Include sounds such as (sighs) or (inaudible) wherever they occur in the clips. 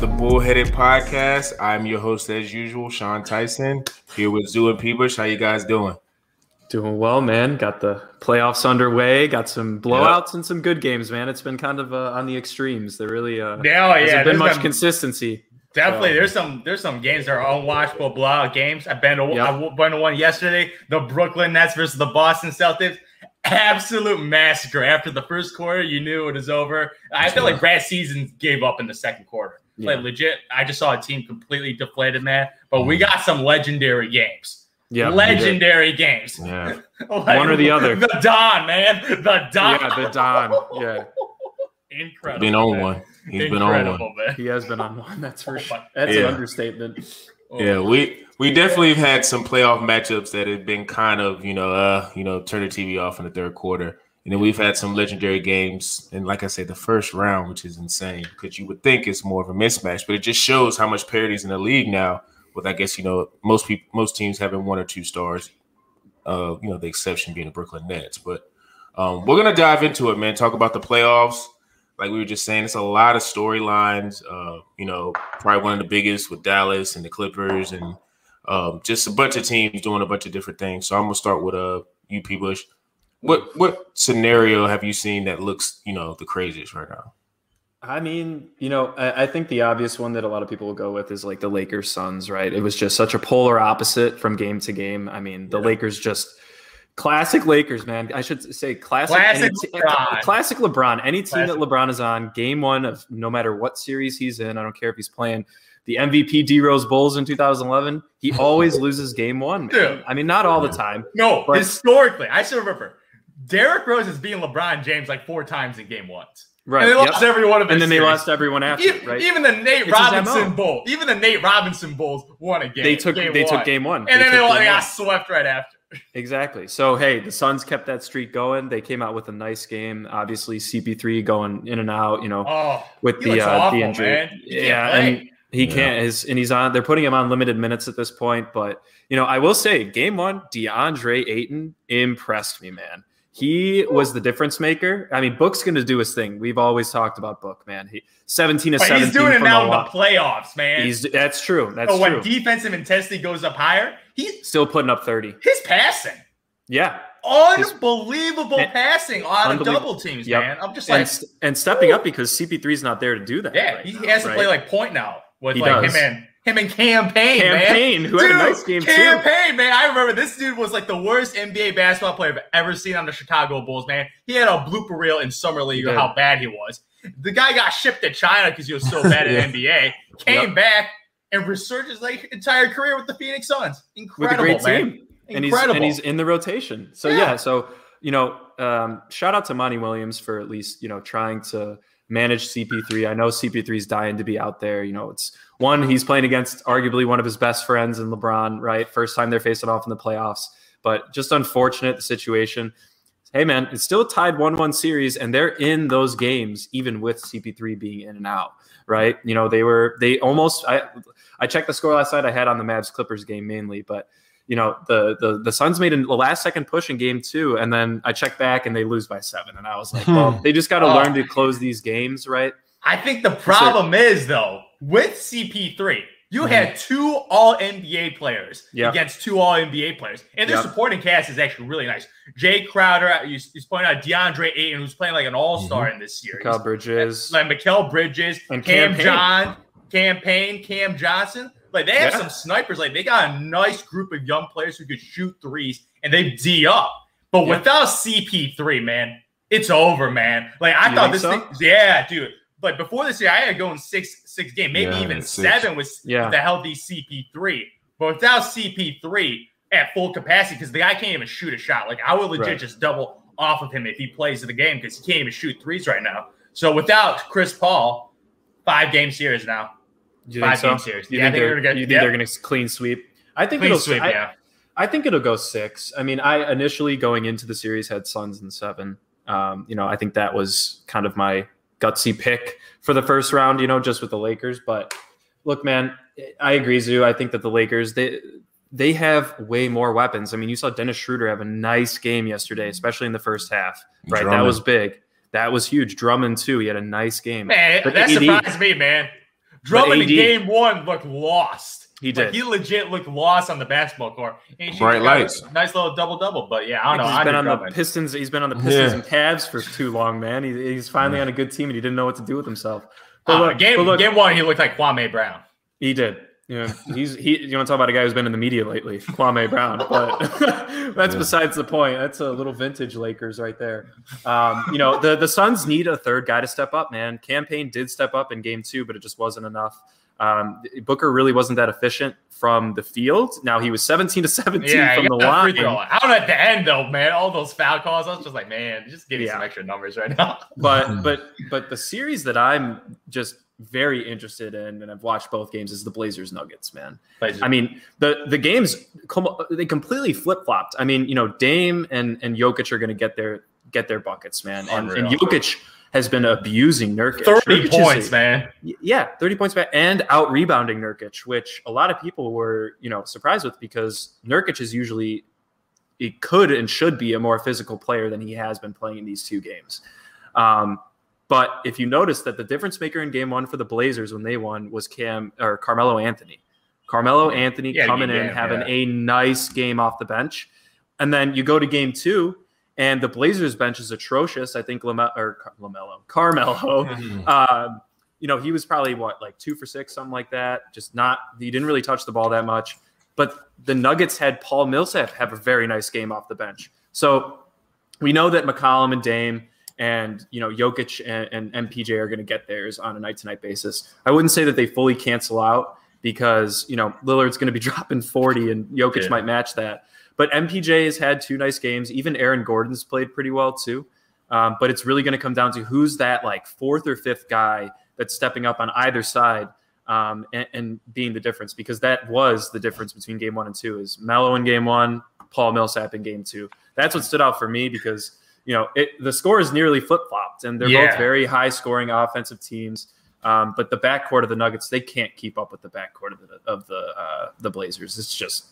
with the Bullheaded Podcast. I'm your host, as usual, Sean Tyson, here with Zoo and Peebush. How you guys doing? Doing well, man. Got the playoffs underway. Got some blowouts yep. and some good games, man. It's been kind of uh, on the extremes. There really uh, yeah, hasn't been much been, consistency. Definitely, so. there's some there's some games that are unwatchable blowout games. I've been to, yep. I went to one yesterday. The Brooklyn Nets versus the Boston Celtics. Absolute massacre. After the first quarter, you knew it was over. I feel like Brad Stevens gave up in the second quarter. Yeah. Legit, I just saw a team completely deflated, man. But we mm. got some legendary games. Yeah, legendary games. Yeah, (laughs) like, one or the other. The Don, man, the Don. Yeah, the Don. Yeah, (laughs) incredible. Been on man. one. He's incredible, been on one. Man. He has been on one. That's for sure. That's yeah. an understatement. Oh, yeah, we we definitely have had some playoff matchups that have been kind of you know uh you know turn the TV off in the third quarter. And then we've had some legendary games, and like I said, the first round, which is insane because you would think it's more of a mismatch, but it just shows how much parity is in the league now. With I guess you know most people, most teams having one or two stars, uh, you know the exception being the Brooklyn Nets. But um, we're gonna dive into it, man. Talk about the playoffs. Like we were just saying, it's a lot of storylines. Uh, you know, probably one of the biggest with Dallas and the Clippers, and um, just a bunch of teams doing a bunch of different things. So I'm gonna start with uh, UP Bush. What what scenario have you seen that looks you know the craziest right now? I mean, you know, I, I, think the obvious one that a lot of people will go with is like the Lakers Suns, right? It was just such a polar opposite from game to game. I mean, the yeah. Lakers just classic Lakers, man. I should say classic classic LeBron. Classic LeBron. Any team classic. that LeBron is on, game one of no matter what series he's in, I don't care if he's playing the MVP D Rose Bulls in 2011, he always (laughs) loses game one. Dude. I mean, not all the time. No, but- historically, I still remember Derrick Rose is beating LeBron James like four times in game one. Right. And they lost yep. every one of And then series. they lost everyone after, even, right? Even the Nate it's Robinson Bowl. Even the Nate Robinson Bulls won a game. They took game they one. took game one. And they then they, they got swept right after. Exactly. So hey, the Suns kept that streak going. They came out with a nice game. Obviously, CP3 going in and out. You know, oh, with the uh, awful, the injury. Yeah, and he yeah. can't. His and he's on. They're putting him on limited minutes at this point. But you know, I will say, game one, DeAndre Ayton impressed me, man. He was the difference maker. I mean, Book's going to do his thing. We've always talked about Book, man. He 17 to 17. He's doing it now in the playoffs, man. He's that's true. That's so when true. defensive intensity goes up higher, he's still putting up 30. He's passing. Yeah. Unbelievable his, passing on double teams, yep. man. I'm just like and, and stepping up because CP3 is not there to do that. Yeah, right he now, has to right? play like point now with he like does. him and him and campaign, Payne, Cam man. Who dude, had a nice game Cam too. Man. I remember this dude was like the worst NBA basketball player I've ever seen on the Chicago Bulls, man. He had a blooper reel in summer league of how bad he was. The guy got shipped to China because he was so bad (laughs) yeah. at NBA. Came yep. back and resurged his like entire career with the Phoenix Suns. Incredible, with a great man. team. And he's, and he's in the rotation. So yeah, yeah so you know, um, shout out to Monty Williams for at least you know trying to manage CP3. I know CP3 is dying to be out there. You know, it's one he's playing against arguably one of his best friends in LeBron. Right, first time they're facing off in the playoffs, but just unfortunate the situation. Hey man, it's still a tied one-one series, and they're in those games even with CP3 being in and out. Right, you know they were they almost. I I checked the score last night. I had on the Mavs Clippers game mainly, but you know the the the Suns made a last second push in game two, and then I checked back and they lose by seven, and I was like, well, they just got to oh. learn to close these games, right? I think the problem so, is though with CP3, you mm-hmm. had two All NBA players yep. against two All NBA players, and their yep. supporting cast is actually really nice. Jae Crowder, he's, he's pointing out DeAndre Ayton, who's playing like an All Star mm-hmm. in this series. Mikal Bridges, like Mikal Bridges, and Cam, Cam John, Cam Payne, Cam Johnson. Like they have yeah. some snipers. Like they got a nice group of young players who could shoot threes and they D up. But yeah. without CP3, man, it's over, man. Like I you thought this so? thing, yeah, dude. But before this year, I had to go in six six game, maybe yeah, even seven with yeah. the healthy CP3. But without CP3 at full capacity, because the guy can't even shoot a shot. Like I would legit right. just double off of him if he plays the game because he can't even shoot threes right now. So without Chris Paul, five game series now. You five think game so? series. You yeah, think, they're, gonna get, you think yeah. they're going to clean sweep? I think clean it'll sweep. I, yeah. I think it'll go six. I mean, I initially going into the series had Suns in seven. Um, you know, I think that was kind of my gutsy pick for the first round. You know, just with the Lakers. But look, man, I agree, Zoo. I think that the Lakers they they have way more weapons. I mean, you saw Dennis Schroeder have a nice game yesterday, especially in the first half. Right, Drummond. that was big. That was huge. Drummond too. He had a nice game. Man, But that AD surprised me, man. Drummond in game one looked lost. He did. Like, he legit looked lost on the basketball court. Bright lights. Nice little double double. But yeah, I don't know. He's been on Drummond. the Pistons. He's been on the Pistons Yeah. and Cavs for too long, man. He, he's finally Yeah. on a good team and he didn't know what to do with himself. But Uh, look, game, but look, game one, he looked like Kwame Brown. he did. Yeah, he's he. You want to talk about a guy who's been in the media lately, Kwame Brown. But (laughs) that's Yeah. besides the point. That's a little vintage Lakers right there. Um, you know, the the Suns need a third guy to step up. Man, Cam Payne did step up in game two, but it just wasn't enough. Um, Booker really wasn't that efficient from the field. Now he was 17 to 17 Yeah, from the line. don't at the end though, man. All those foul calls, I was just like, man, just give me Yeah. some extra numbers right now. but (laughs) but but the series that I'm just very interested in, and I've watched both games, is the Blazers Nuggets. Man, I mean the the games they completely flip flopped. I mean, you know, Dame and and Jokic are going to get their get their buckets, man, and, and Jokic has been abusing Nurkic. thirty Nurkic points, a- man. Yeah, 30 points back and out rebounding Nurkic, which a lot of people were, you know, surprised with because Nurkic is usually he could and should be a more physical player than he has been playing in these two games. Um, but if you notice that the difference maker in game one for the Blazers when they won was Cam or Carmelo Anthony. Carmelo Anthony Yeah, coming yeah, in, having yeah. a nice game off the bench. And then you go to game two, and the Blazers bench is atrocious. I think Lame- or Lamelo, Carmelo, (laughs) (laughs) um, you know, he was probably what, like two for six, something like that. Just not, he didn't really touch the ball that much. But the Nuggets had Paul Millsap have a very nice game off the bench. So we know that McCollum and Dame and, you know, Jokic and, and MPJ are going to get theirs on a night to night basis. I wouldn't say that they fully cancel out because, you know, Lillard's going to be (laughs) dropping 40 and Jokic Yeah. might match that. But MPJ has had two nice games. Even Aaron Gordon's played pretty well too. Um, but it's really going to come down to who's that like fourth or fifth guy that's stepping up on either side um, and, and being the difference because that was the difference between game one and two is Melo in game one, Paul Millsap in game two. That's what stood out for me because you know it, the score is nearly flip flopped and they're Yeah. both very high scoring offensive teams. Um, but the backcourt of the Nuggets they can't keep up with the backcourt of the of the uh, the Blazers. It's just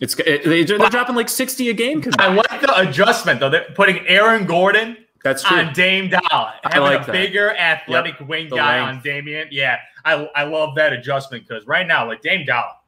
it's it, they, they're dropping like sixty a game. I like the adjustment though. They're putting Aaron Gordon That's true. on Dame Doll, having like a that. bigger athletic wing the guy length. on Damian. Yeah, I, I love that adjustment because right now, like Dame Doll,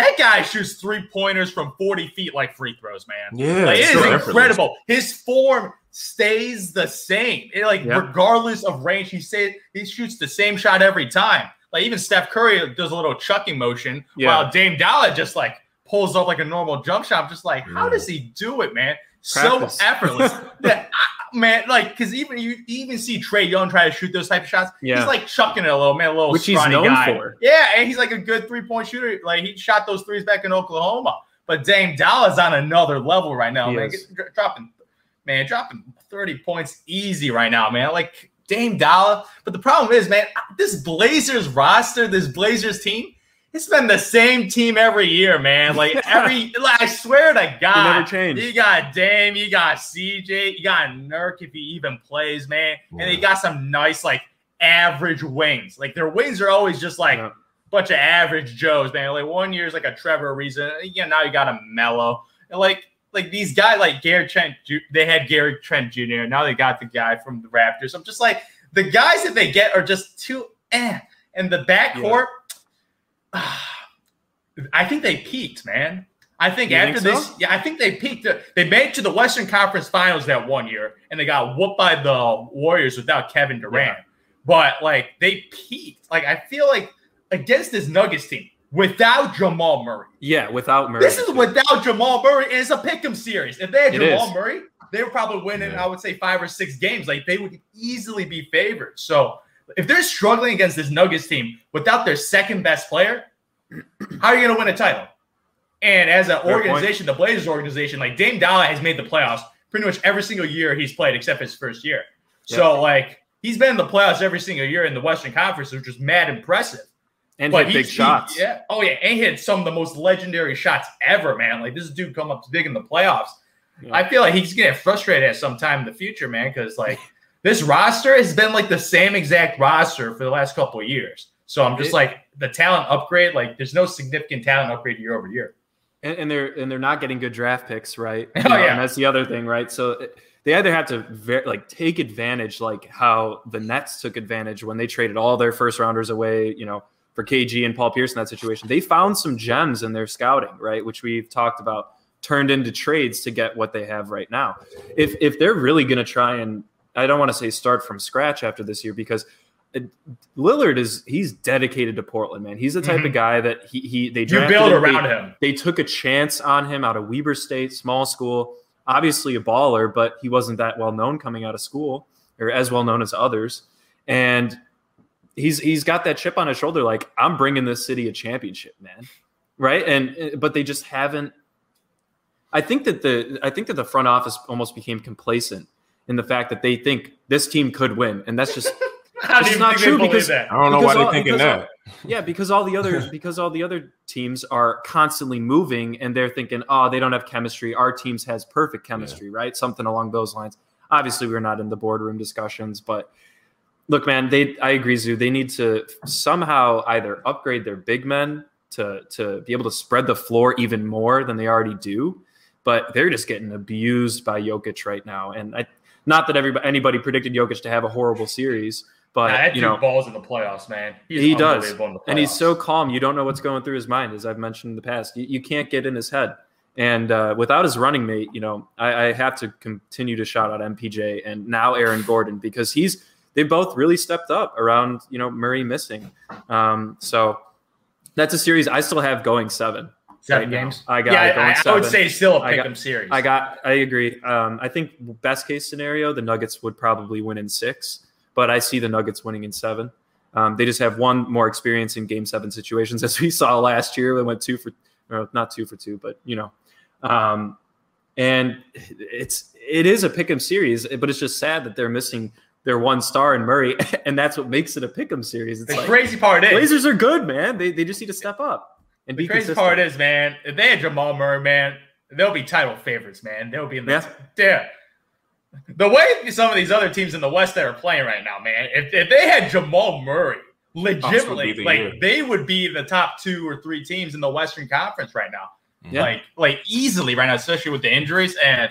that guy shoots three pointers from 40 feet like free throws, man. Yeah, Like, it is incredible. His form stays the same. It, like regardless of range, he say he shoots the same shot every time. Like even Steph Curry does a little chucking motion, Yeah. while Dame Dolla just like pulls up like a normal jump shot. I'm just like, how Yeah. does he do it, man? Practice. So (laughs) effortless. that I- man, like because even you even see Trae Young try to shoot those type of shots. Yeah. He's like chucking it a little, man, a little Which he's known guy. for. Yeah, and he's like a good three point shooter. Like he shot those threes back in Oklahoma. But Dame Dolla's on another level right now, He man. Get- dro- dropping, man, dropping 30 points easy right now, man. Like Dame Dalla. But the problem is, man, this Blazers roster, this Blazers team, it's been the same team every year, man. Like (laughs) every, like, I swear to God, never change. You got Dame, you got CJ, you got Nurk if he even plays, man, and Yeah. you got some nice like average wings. Like their wings are always just like Yeah. bunch of average Joes, man. Like one year is like a Trevor Ariza. Yeah, now you got a Melo. And like like these guys like Gary Trent, they had Gary Trent Jr. Now they got the guy from the Raptors. I'm just like the guys that they get are just too eh. And the backcourt, (sighs) I think they peaked, man. I think You after think this, yeah, I think they peaked. They made it to the Western Conference Finals that one year, and they got whooped by the Warriors without Kevin Durant. But like they peaked. Like I feel like against this Nuggets team without Jamal Murray. Yeah, without Murray. This is without Jamal Murray, and it's a pick'em series. If they had It Jamal is. Murray, they were probably winning. Yeah. I would say five or six games. Like they would easily be favored. So if they're struggling against this Nuggets team without their second best player, how are you going to win a title? And as an Fair point. organization, the Blazers organization, like Dame Dollar has made the playoffs pretty much every single year he's played, except his first year. So like he's been in the playoffs every single year in the Western Conference, which is mad impressive. and But hit big he- shots. yeah. Oh yeah, and he hit some of the most legendary shots ever, man. Like this dude come up big in the playoffs. Yeah. I feel like he's gonna get frustrated at some time in the future, man, because like this roster has been like the same exact roster for the last couple of years. So I'm just It- like the talent upgrade, like there's no significant talent upgrade year over year. and, and they're and they're not getting good draft picks, right? (laughs) Oh, know, yeah. and that's the other thing, right? So it- they either have to ver- like take advantage, like how the Nets took advantage when they traded all their first rounders away. You know, for KG and Paul Pierce in that situation. They found some gems in their scouting, right, which we've talked about, turned into trades to get what they have right now. If if they're really going to try and I don't want to say start from scratch after this year because Lillard is he's dedicated to Portland, man. He's the type mm-hmm. of guy that he he they you build around they, him. They took a chance on him out of Weber State, small school, obviously a baller, but he wasn't that well known coming out of school or as well known as others. And he's he's got that chip on his shoulder, like I'm bringing this city a championship, man. Right? And but they just haven't. I think that the I think that the front office almost became complacent in the fact that they think this team could win, and that's just (laughs) It's not true because that? I don't know why they're thinking that. yeah, because all the other (laughs) because all the other teams are constantly moving and they're thinking, oh, they don't have chemistry. Our teams has perfect chemistry, yeah. right? Something along those lines. Obviously, we're not in the boardroom discussions, but look, man, they I agree, Zoo. They need to somehow either upgrade their big men to to be able to spread the floor even more than they already do. But they're just getting abused by Jokic right now. And I not that everybody anybody predicted Jokic to have a horrible series but nah, you know, balls in the playoffs, man. He's he does, and he's so calm. You don't know what's going through his mind, as I've mentioned in the past. You, you can't get in his head. And uh, without his running mate, you know, I, I, have to continue to shout out MPJ and now Aaron Gordon because he's they both really stepped up around you know Murray missing. Um, so that's a series I still have going seven. Seven right games. Now. I got. Yeah, I, I, would say still a pick'em series. I got. I agree. Um, I think best case scenario, the Nuggets would probably win in six but I see the Nuggets winning in seven. Um, they just have one more experience in game seven situations, (laughs) as we saw last year. They went two for, not two for two, but you know, um, and it's it is a pick'em series, but it's just sad that they're missing their one star in Murray, (laughs) and that's what makes it a pick'em series. It's the like, crazy part is Blazers are good, man. They they just need to step up and the be crazy consistent. part is, man, if they had Jamal Murray, man, they'll be title favorites, man. They'll be in the yeah. yeah the way some of these other teams in the West that are playing right now, man, if, if they had Jamal Murray, legitimately, the like year. they would be the top two or three teams in the Western Conference right now. Yeah. Like, like easily right now, especially with the injuries. And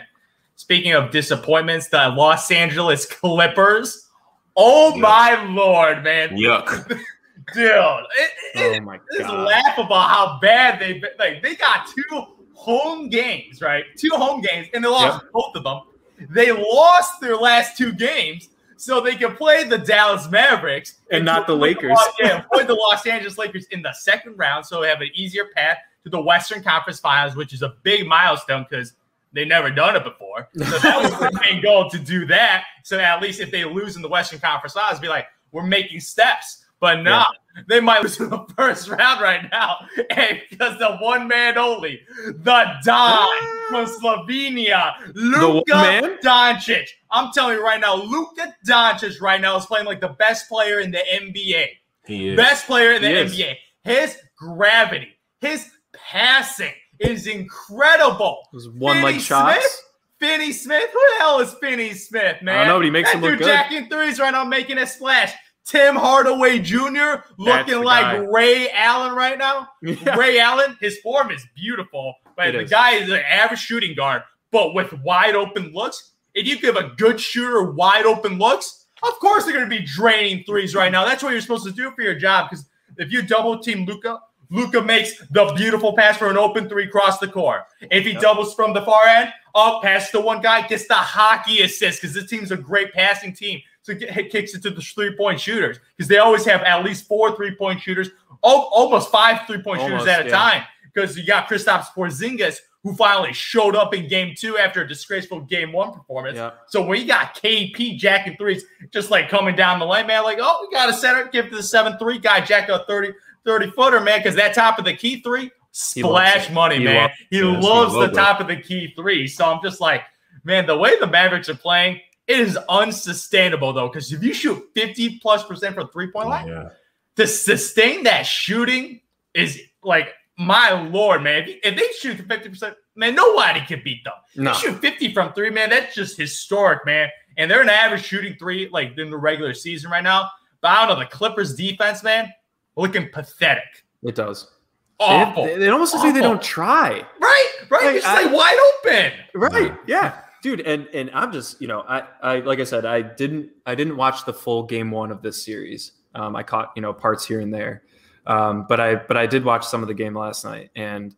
speaking of disappointments, the Los Angeles Clippers. Oh Yuck. my lord, man! Yuck. (laughs) Dude, it, it, oh my it's laughable how bad they like. They got two home games, right? Two home games, and they lost yep. both of them. They lost their last two games, so they can play the Dallas Mavericks and, not the Lakers. The, yeah, play the Los Angeles Lakers in the second round, so they have an easier path to the Western Conference Finals, which is a big milestone because they never done it before. (laughs) So that was the main goal to do that. So at least if they lose in the Western Conference Finals, be like, we're making steps. But no, yeah. they might lose in the first round right now. And because the one man only, the Don from (gasps) Slovenia, Luka Doncic. I'm telling you right now, Luka Doncic right now is playing like the best player in the NBA. He is. Best player in the he NBA. Is. His gravity, his passing is incredible. Those one leg shots. Finney Smith? Who the hell is Finney Smith, man? I don't know, but he makes that him look good. jacking threes right now, making a splash. Tim Hardaway Jr. looking like guy. Ray Allen right now. Yeah. Ray Allen, his form is beautiful, but it the is. guy is an average shooting guard, but with wide open looks. If you give a good shooter wide open looks, of course they're going to be draining threes right now. That's what you're supposed to do for your job. Because if you double team Luka, Luka makes the beautiful pass for an open three across the court. If he yep. doubles from the far end, up pass the one guy, gets the hockey assist because this team's a great passing team so it kicks it to the three point shooters because they always have at least four three point shooters, almost five three point shooters at a yeah. time. Because you got Kristaps Porzingis who finally showed up in game two after a disgraceful game one performance. Yeah. So when you got KP jacking threes, just like coming down the lane, man, like, oh, we got a center, give to the 7 3 guy, jack a 30, 30 footer, man, because that top of the key three, splash money, he man. Loves, he loves the top of the key three. So I'm just like, man, the way the Mavericks are playing, it is unsustainable though, because if you shoot 50 plus percent from three point oh, line, yeah. to sustain that shooting is like my lord, man. If, if they shoot 50 percent, man, nobody can beat them. No. They shoot 50 from three, man. That's just historic, man. And they're an average shooting three like in the regular season right now. But I don't know, the Clippers defense, man, looking pathetic. It does. Awful. It, it almost looks like they don't try. Right, right. Like, it's just I, like wide open. Right. Yeah dude and and i'm just you know i i like i said i didn't i didn't watch the full game one of this series um i caught you know parts here and there Um, but I but I did watch some of the game last night, and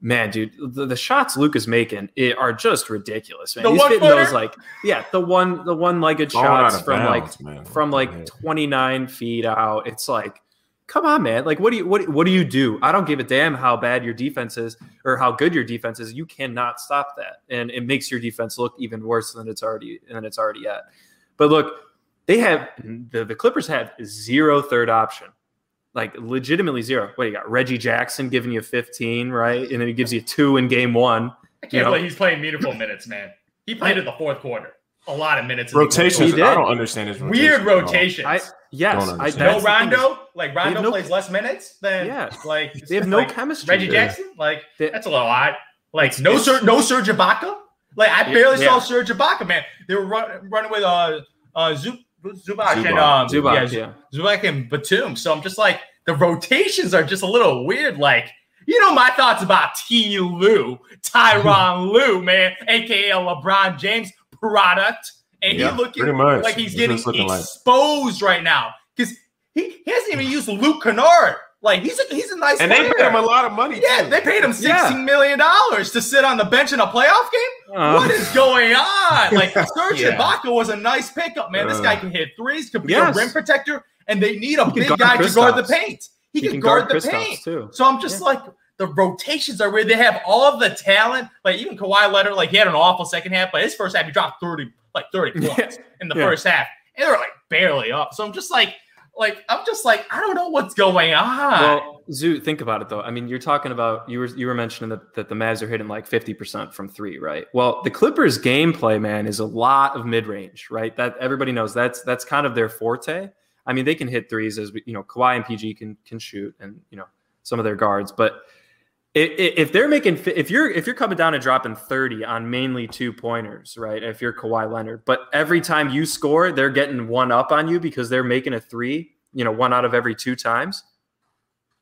man, dude, the, the shots is making it are just ridiculous. Man, The he's one hitting footer? those like yeah, the one the one legged Falling shots from bounds, like man. from like 29 feet out. It's like, come on, man. Like, what do you what what do you do? I don't give a damn how bad your defense is or how good your defense is. You cannot stop that, and it makes your defense look even worse than it's already than it's already at. But look, they have the the Clippers have zero third option. Like legitimately zero. What do you got? Reggie Jackson giving you 15, right? And then he gives you two in game one. I can't You know? believe he's playing meaningful minutes, man. He played in the fourth quarter. A lot of minutes. in the rotations. He quarter. did. I don't understand his Weird rotations at rotations. I yes, I, understand. no that's the thing is- Rondo. Like Rondo no- plays less minutes than Yeah. like They have no like chemistry. Reggie there. Jackson. Like They- that's a little odd. Like It's- no it's- Sir, no Serge Ibaka. Like I barely yeah. saw Serge Ibaka, man. They were run, running with uh uh Zub, Zubac and Zubac. um Zubac, yeah, yeah. Zubac and Batum. So I'm just like the rotations are just a little weird. Like you know my thoughts about T. Lue, Tyronn (laughs) Lue, man, aka LeBron James product, and Yeah, he looking much. like he's That's getting what it's looking like. exposed right now because he, he hasn't even used Luke Kennard. Like he's a, he's a nice And they paid him a lot of money. Yeah, too. they paid him sixteen million Yeah. dollars to sit on the bench in a playoff game. Uh, what is going on? Like (laughs) Serge Yeah. Ibaka was a nice pickup, man. This Uh. guy can hit threes, can be Yes. a rim protector, and they need a He big guard guy to guard the paint. He, he can, can guard, guard the Kristaps, paint. too. So I'm just Yeah. like the rotations are weird. They have all of the talent. Like even Kawhi Leonard, like he had an awful second half, but his first half he dropped 30, like 30 (laughs) Yeah. points in the Yeah. first half. And they were like barely up. So I'm just like, like, I'm just like, I don't know what's going on. Well, Zoo, think about it though. I mean, you're talking about you were you were mentioning that, that the Mavs are hitting like 50% from three, right? Well, the Clippers gameplay, man, is a lot of mid-range, right? That everybody knows that's that's kind of their forte. I mean, they can hit threes as we, you know, Kawhi and PG can can shoot and you know some of their guards, but if they're making if you're if you're coming down and dropping 30 on mainly two pointers right if you're Kawhi Leonard but every time you score they're getting one up on you because they're making a three you know one out of every two times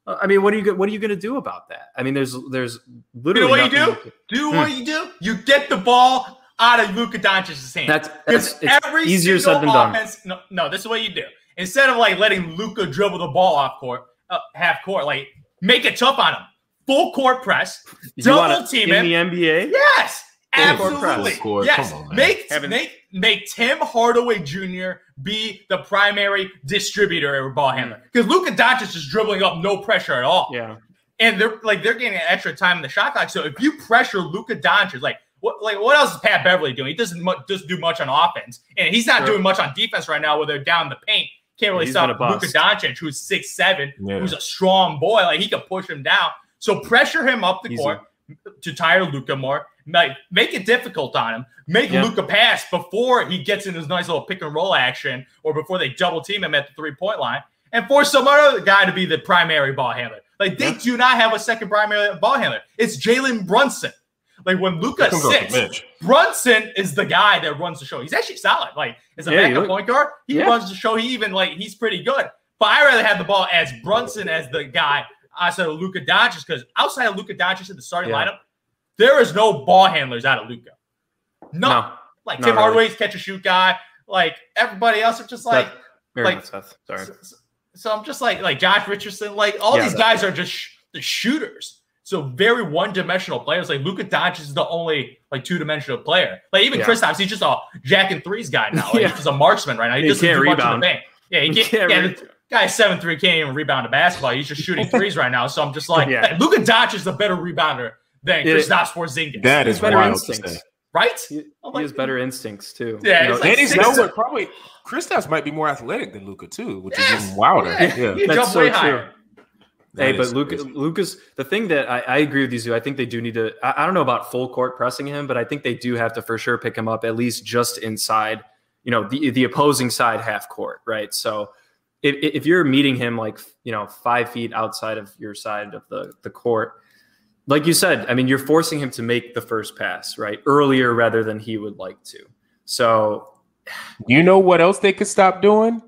Uh, I mean what are you what are you going to do about that I mean there's there's literally know what you do? Do Hmm. what you do. You get the ball out of Luka Doncic's hand. that's that's it's every easier said than done no, no, this is what you do. Instead of like letting Luka dribble the ball off court, uh, half court, like make it tough on him. Full court press. you double team in him. the NBA Yes, Full court press. absolutely. Court, Yes, come on, make Having- make make Tim Hardaway Jr. be the primary distributor or ball hmm. handler because Luka Doncic is dribbling up no pressure at all yeah and they're like they're getting extra time in the shot clock. So if you pressure Luka Doncic, like what like what else is Pat Beverley doing? He doesn't mu- just do much on offense, and he's not Sure. doing much on defense right now. Where they're down the paint, can't really He's stop been a Luka. Doncic, who's six seven, Yeah. who's a strong boy. Like he can push him down. So pressure him up the Easy. court to tire Luka more. Like make it difficult on him. Make Yeah. Luka pass before he gets in his nice little pick and roll action, or before they double team him at the three point line, and force some other guy to be the primary ball handler. Like they Yeah. do not have a second primary ball handler. It's Jalen Brunson. Like when Luka sits. Brunson is the guy that runs the show. He's actually solid. Like as a Yeah, backup point guard, he Yeah. runs the show. He even like he's pretty good. But I rather have the ball as Brunson as the guy outside of Luka Doncic because outside of Luka Doncic in the starting Yeah. lineup, there is no ball handlers out of Luka. No, no like Tim really. Hardaway's catch and shoot guy. Like everybody else are just like. Very like- Seth. sorry So, so- I'm just like like Josh Richardson, like all Yeah, these guys are just sh- the shooters. So very one-dimensional players. Like Luka Doncic is the only like two-dimensional player. Like even Yeah. Kristaps, he's just a jack and threes guy now. Like, (laughs) Yeah. He's just a marksman right now. He, He doesn't can't do much in rebound. Yeah, he He can't. can't yeah, re- guy seven three can't even rebound a basketball. He's just shooting threes right now. So I'm just like, (laughs) Yeah. Luka Doncic is a better rebounder than Yeah. Kristaps Porzingis. That He's better wild to instincts. say. right. he, I'm he like- has better instincts too Yeah, You know, like and he's six- no probably Kristaps might be more athletic than Luka too, which Yes. is even wilder. Yeah. Yeah, He That's jumped so way true. higher. Hey, but is Lucas. Lucas, the thing that I, I agree with you, Zoo, I think they do need to. I, I don't know about full court pressing him, but I think they do have to for sure pick him up at least just inside, you know, the the opposing side half court, right? So if, if you're meeting him like you know five feet outside of your side of the the court, like you said, I mean, you're forcing him to make the first pass right earlier rather than he would like to. So You know what else they could stop doing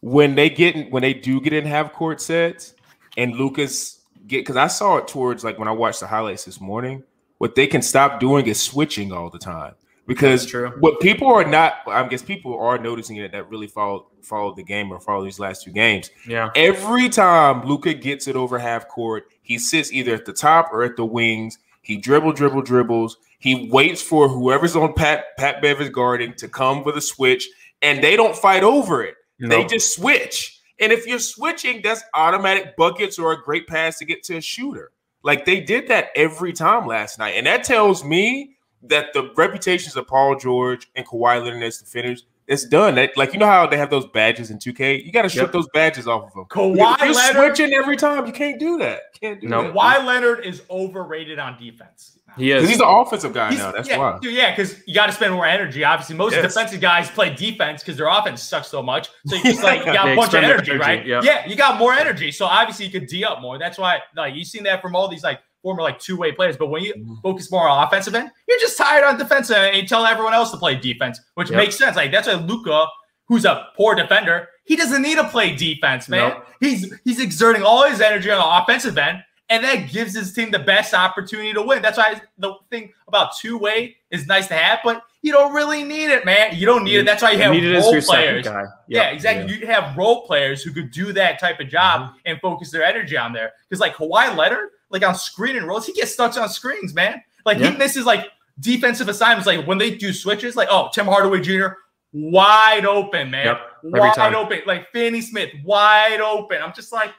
when they get in, when they do get in half court sets and Lucas get because I saw it towards like when I watched the highlights this morning. What they can stop doing is switching all the time Because true. what people are not, I guess people are noticing it that really follow follow the game or follow these last two games. Yeah. Every time Luka gets it over half court, he sits either at the top or at the wings. He dribble, dribble, dribbles. He waits for whoever's on Pat Pat Bever's guarding to come for the switch, and they don't fight over it. They just switch. And if you're switching, that's automatic buckets or a great pass to get to a shooter. Like they did that every time last night. And that tells me that the reputations of Paul George and Kawhi Leonard as defenders it's done. That, like you know how they have those badges in 2K. You got to strip yep. those badges off of them. Kawhi You're Leonard switching every time. You can't do that. Can't do no. that. Kawhi Leonard is overrated on defense. He is. He's an offensive guy he's, now. That's yeah, why. Dude, yeah, because you got to spend more energy. Obviously, most yes. defensive guys play defense because their offense sucks so much. So you (laughs) just like you got a bunch of energy, energy right? Yep. Yeah, you got more energy. So obviously you could D up more. That's why like you've seen that from all these like former like two way players. But when you mm-hmm. focus more on offensive end, you're just tired on defensive and you tell everyone else to play defense, which yep. makes sense. Like that's why Luka, who's a poor defender, he doesn't need to play defense, man. Nope. He's he's exerting all his energy on the offensive end and that gives his team the best opportunity to win. That's why the thing about two way is nice to have, but you don't really need it, man. You don't need it. That's why you have you role players. Yep. Yeah, exactly. Yeah. You have role players who could do that type of job mm-hmm. and focus their energy on there. Because like Kawhi Leonard, like on screen and rolls, he gets stuck on screens, man. Like yeah. he misses like defensive assignments. Like when they do switches, like oh Tim Hardaway Jr. wide open, man, yep. wide time. open. Like Finney Smith, wide open. I'm just like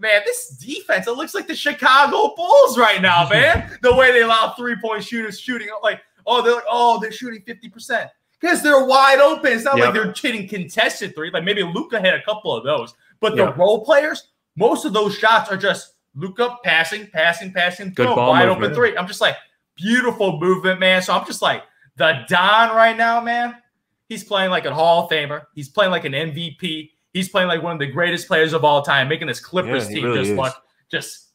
man, this defense, it looks like the Chicago Bulls right now, (laughs) man. the way they allow three point shooters shooting, like, oh, they're like, oh, they're shooting 50%. Because they're wide open. It's not yep. like they're hitting contested three. Like maybe Luka had a couple of those. But the yep. role players, most of those shots are just Luka passing, passing, passing, Good boom, wide movement. open three. I'm just like, beautiful movement, man. So I'm just like, the Don right now, man, he's playing like a Hall of Famer. He's playing like an MVP. He's playing like one of the greatest players of all time, making this Clippers yeah, team really just is. like just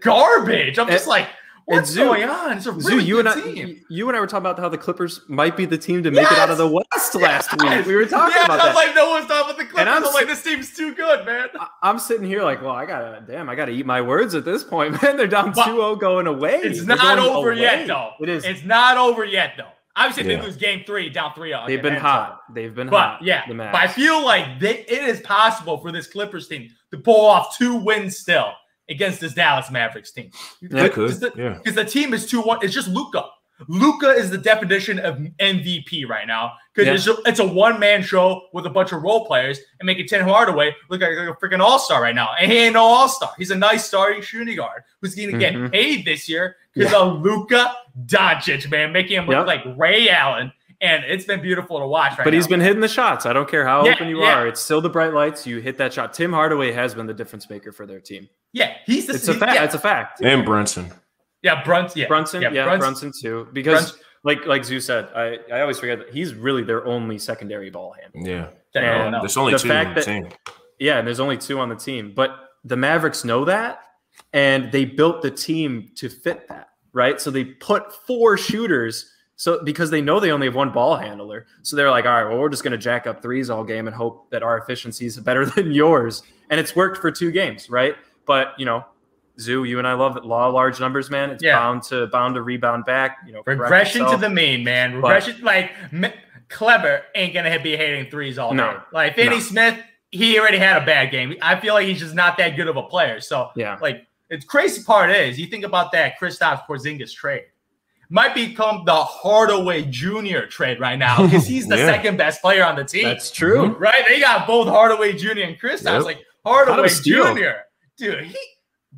garbage. I'm just like, what's Zoo, going on? It's a really Zoo, you and I, team. You and I were talking about how the Clippers might be the team to make yes! it out of the West last week. We were talking yes, about I'm that. like, no one's talking about the Clippers. And I'm, I'm like, this team's too good, man. I'm sitting here like, well, I gotta, damn, I gotta eat my words at this point, (laughs) man. They're down 2-0 going away. It's They're not over away. yet, though. It is. It's not over yet, though. Obviously, yeah. they lose game three, down 3 0. They've been hot. They've been but, hot. Yeah. But I feel like they, it is possible for this Clippers team to pull off two wins still against this Dallas Mavericks team. Yeah, Because the, yeah. the team is 2 1. It's just Luka. Luka is the definition of MVP right now because yeah. it's, it's, a one man show with a bunch of role players and making Tim Hardaway look like, a freaking all star right now. And he ain't no all star. He's a nice starting shooting guard who's going to mm-hmm. get paid this year because yeah. of Luka Doncic, man, making him look yep. like Ray Allen. And it's been beautiful to watch right But now. he's been hitting the shots. I don't care how yeah, open you are. It's still the bright lights. You hit that shot. Tim Hardaway has been the difference maker for their team. Yeah, he's the It's a fact. It's a fact. And Brunson. Yeah, Brunson. Yeah, Brunson. Yeah, yeah Brunson. Brunson too. Because Brunson like like Zoo said, I, I always forget that he's really their only secondary ball handler. Yeah, and there's only the two fact on the that, team. Yeah, and there's only two on the team, but the Mavericks know that, and they built the team to fit that, right? So they put four shooters. So because they know they only have one ball handler, so they're like, all right, well, we're just going to jack up threes all game and hope that our efficiency is (laughs) better than yours, and it's worked for two games, right? But you know, Zoo, you and I love law large numbers, man. It's yeah. bound to bound to rebound back. You know, regression to the mean, man. Regression, but, like me, Kleber ain't gonna be hitting threes all no, day. Like Finney no. Smith, he already had a bad game. I feel like he's just not that good of a player. So yeah, like it's crazy part is you think about that Kristaps Porzingis trade might become the Hardaway Jr. trade right now because he's the (laughs) yeah. second best player on the team. That's true, mm-hmm. right? They got both Hardaway Jr. and Chris. Yep. I was like Hardaway Jr. Dude, he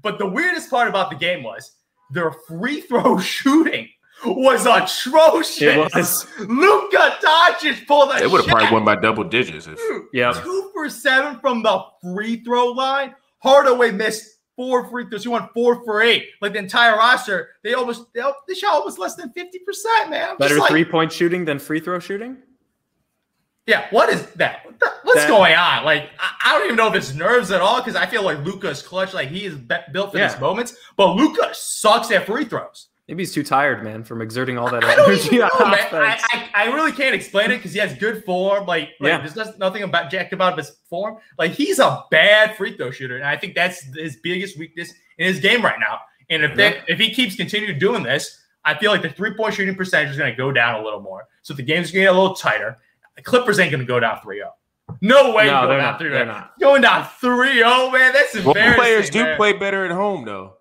but the weirdest part about the game was their free throw (laughs) shooting was atrocious. It was. Luka Doncic pulled a They would have probably won by double digits. If, yeah. Two for seven from the free throw line. Hardaway missed four free throws. He went four for eight. Like the entire roster, they almost they, they shot almost less than 50%, man. I'm Better like, three point shooting than free throw shooting? Yeah, what is that? What's that, going on? Like, I, don't even know if it's nerves at all because I feel like Luka's clutch. Like he is built for yeah. these moments, but Luka sucks at free throws. Maybe he's too tired, man, from exerting all that energy. Know, (laughs) I, I, I, really can't explain it because he has good form. Like, like yeah. there's nothing about Jack about his form. Like, he's a bad free throw shooter, and I think that's his biggest weakness in his game right now. And if yeah. that if he keeps continuing doing this, I feel like the three point shooting percentage is going to go down a little more. So the game's going to get a little tighter. The Clippers ain't going to go down 3 0. No way No, going they're down not. 3 They're 0. Going down 3 0, man. That's Role embarrassing. players do man. play better at home, though.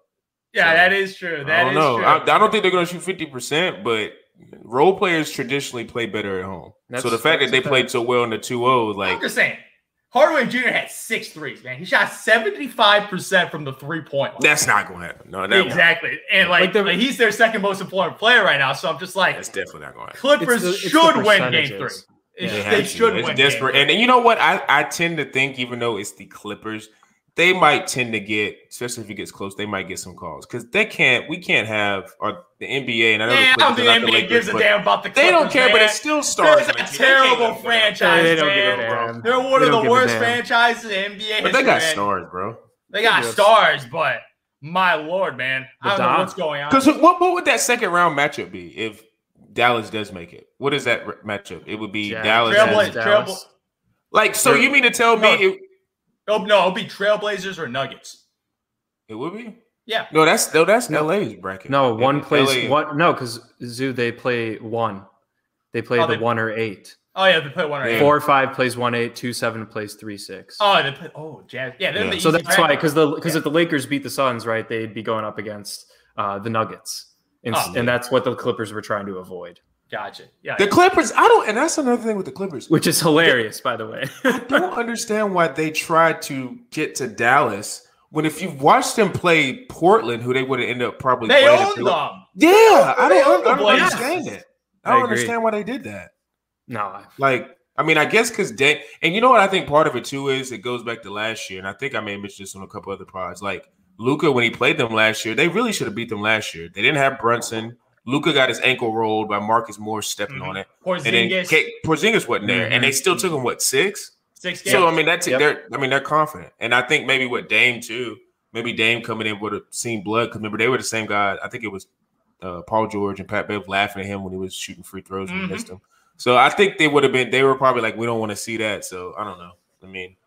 Yeah, so- that is true. I don't is know. true. I, I don't think they're going to shoot fifty percent, but role players traditionally play better at home. That's- so the fact that they fact. played so well in the 2-0, like I'm just saying. Hardaway Jr. had six threes, man. He shot 75% from the three point line. that's not going to happen. No, that won't. exactly. And like, Like the- like, he's their second most important player right now. So I'm just like, That's definitely not going to happen. Clippers the- should win game three. It- They, They, have to. should It's win. desperate. Game And, and you know what? I, I tend to think, even though it's the Clippers, they might tend to get, especially if it gets close, they might get some calls because they can't. We can't have or the NBA and I know three. the Man, I don't Clippers think are the not the NBA Lakers, gives a damn about the Clippers. They don't care, but man. it's still stars. They're on the a team. They terrible go franchise, They don't give a man. damn. They're one They of the worst franchises in NBA But they got man. stars, bro. They got Yes. stars, but my lord, man, I don't know what's going on. Because what, what would that second round matchup be if Dallas does make it? What is that matchup? It would be Jazz- Dallas. Trailbla- and- Trailbla- like, so you mean to tell me No. it, Oh no, it'll be Trailblazers or Nuggets. it would be? Yeah. No, that's no, that's No. LA's bracket. No, one LA plays one. No, because Zoo they play one. They play Oh, the they- one or eight. Oh yeah, they play one or eight. Four or five plays one eight. Two seven plays three six. Oh, they play. Oh, Jazz. Yeah, Yeah. the so that's why, because the because Yeah. if the Lakers beat the Suns, right, they'd be going up against uh, the Nuggets, and, Oh. and that's what the Clippers were trying to avoid, Gotcha. Yeah. The Clippers, I don't, and that's another thing with the Clippers. which is hilarious, by the way. I don't (laughs) understand why they tried to get to Dallas when if you've watched them play Portland, who they would have ended up probably they playing. if own they were- them. Yeah, I don't, own the I don't understand it. I I don't agree. understand why they did that. no, Like, I mean, I guess because Dame, and you know what I think part of it too is it goes back to last year, and I think I may have mentioned this on a couple other pods. Like Luka, when he played them last year, they really should have beat them last year. They didn't have Brunson. Luka got his ankle rolled by Marcus Morris stepping Mhm. on it, and then Porzingis, K- Porzingis wasn't there, Mhm. and they still took him what six? six games. So I mean, that's Yep. they're I mean they're confident, and I think maybe with Dame too, maybe Dame coming in would have seen blood because remember they were the same guy. I think it was uh, Paul George and Pat Bev laughing at him when he was shooting free throws and Mhm. he missed them. So I think they would have been. They were probably like, we don't want to see that. So I don't know. I mean,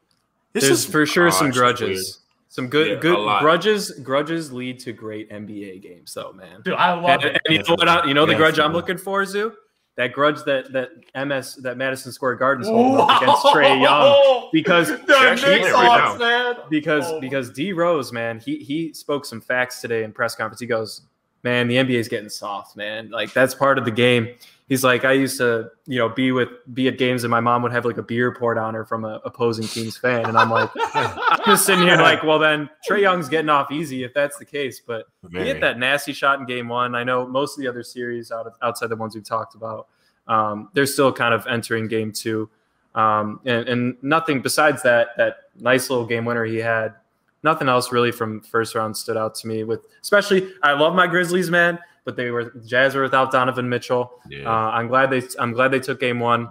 this there's is for sure some gosh, grudges. Weird. Some good Yeah, good grudges. Grudges lead to great NBA games, though, man. Dude, I love And, it. and you know what? I, you know the Yeah, grudge for I'm looking for, Zoo. That grudge that that MS that Madison Square Garden's holding up against Trae Young (laughs) because the actually Knicks right man. because Oh. because D Rose, man, he he spoke some facts today in press conference. He goes, "Man, the NBA is getting soft, man. Like that's part of the game." He's like, "I used to, you know, be with be at games, and my mom would have like a beer poured on her from a opposing team's fan, and I'm like, I'm just sitting here like, well, then Trae Young's getting off easy if that's the case, but." He hit that nasty shot in game one. I know most of the other series out of, outside the ones we've talked about, um, they're still kind of entering game two. Um, and, and nothing besides that, that nice little game winner he had, nothing else really from first round stood out to me with, especially, I love my Grizzlies, man, but they were Jazz were without Donovan Mitchell. Yeah. Uh, I'm glad they, I'm glad they took game one.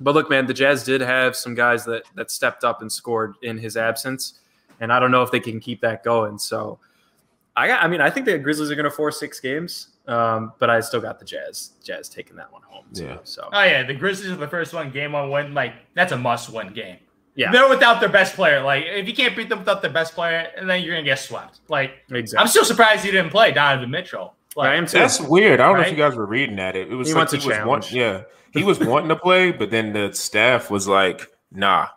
But look, man, the Jazz did have some guys that, that stepped up and scored in his absence. And I don't know if they can keep that going. So, I got. I mean, I think the Grizzlies are going to force six games, um, but I still got the Jazz. Jazz taking that one home. Too, Yeah. So Oh yeah, the Grizzlies are the first one. Game one win. Like that's a must-win game. Yeah. they're without their best player. Like if you can't beat them without their best player, and then you're gonna get swept. Like exactly. I'm still surprised he didn't play Donovan Mitchell. Like, I am too. That's weird. I don't know if you guys were reading that. It, it was He like wants a he was challenge. want, yeah, he was wanting to play, but then the staff was like, "Nah."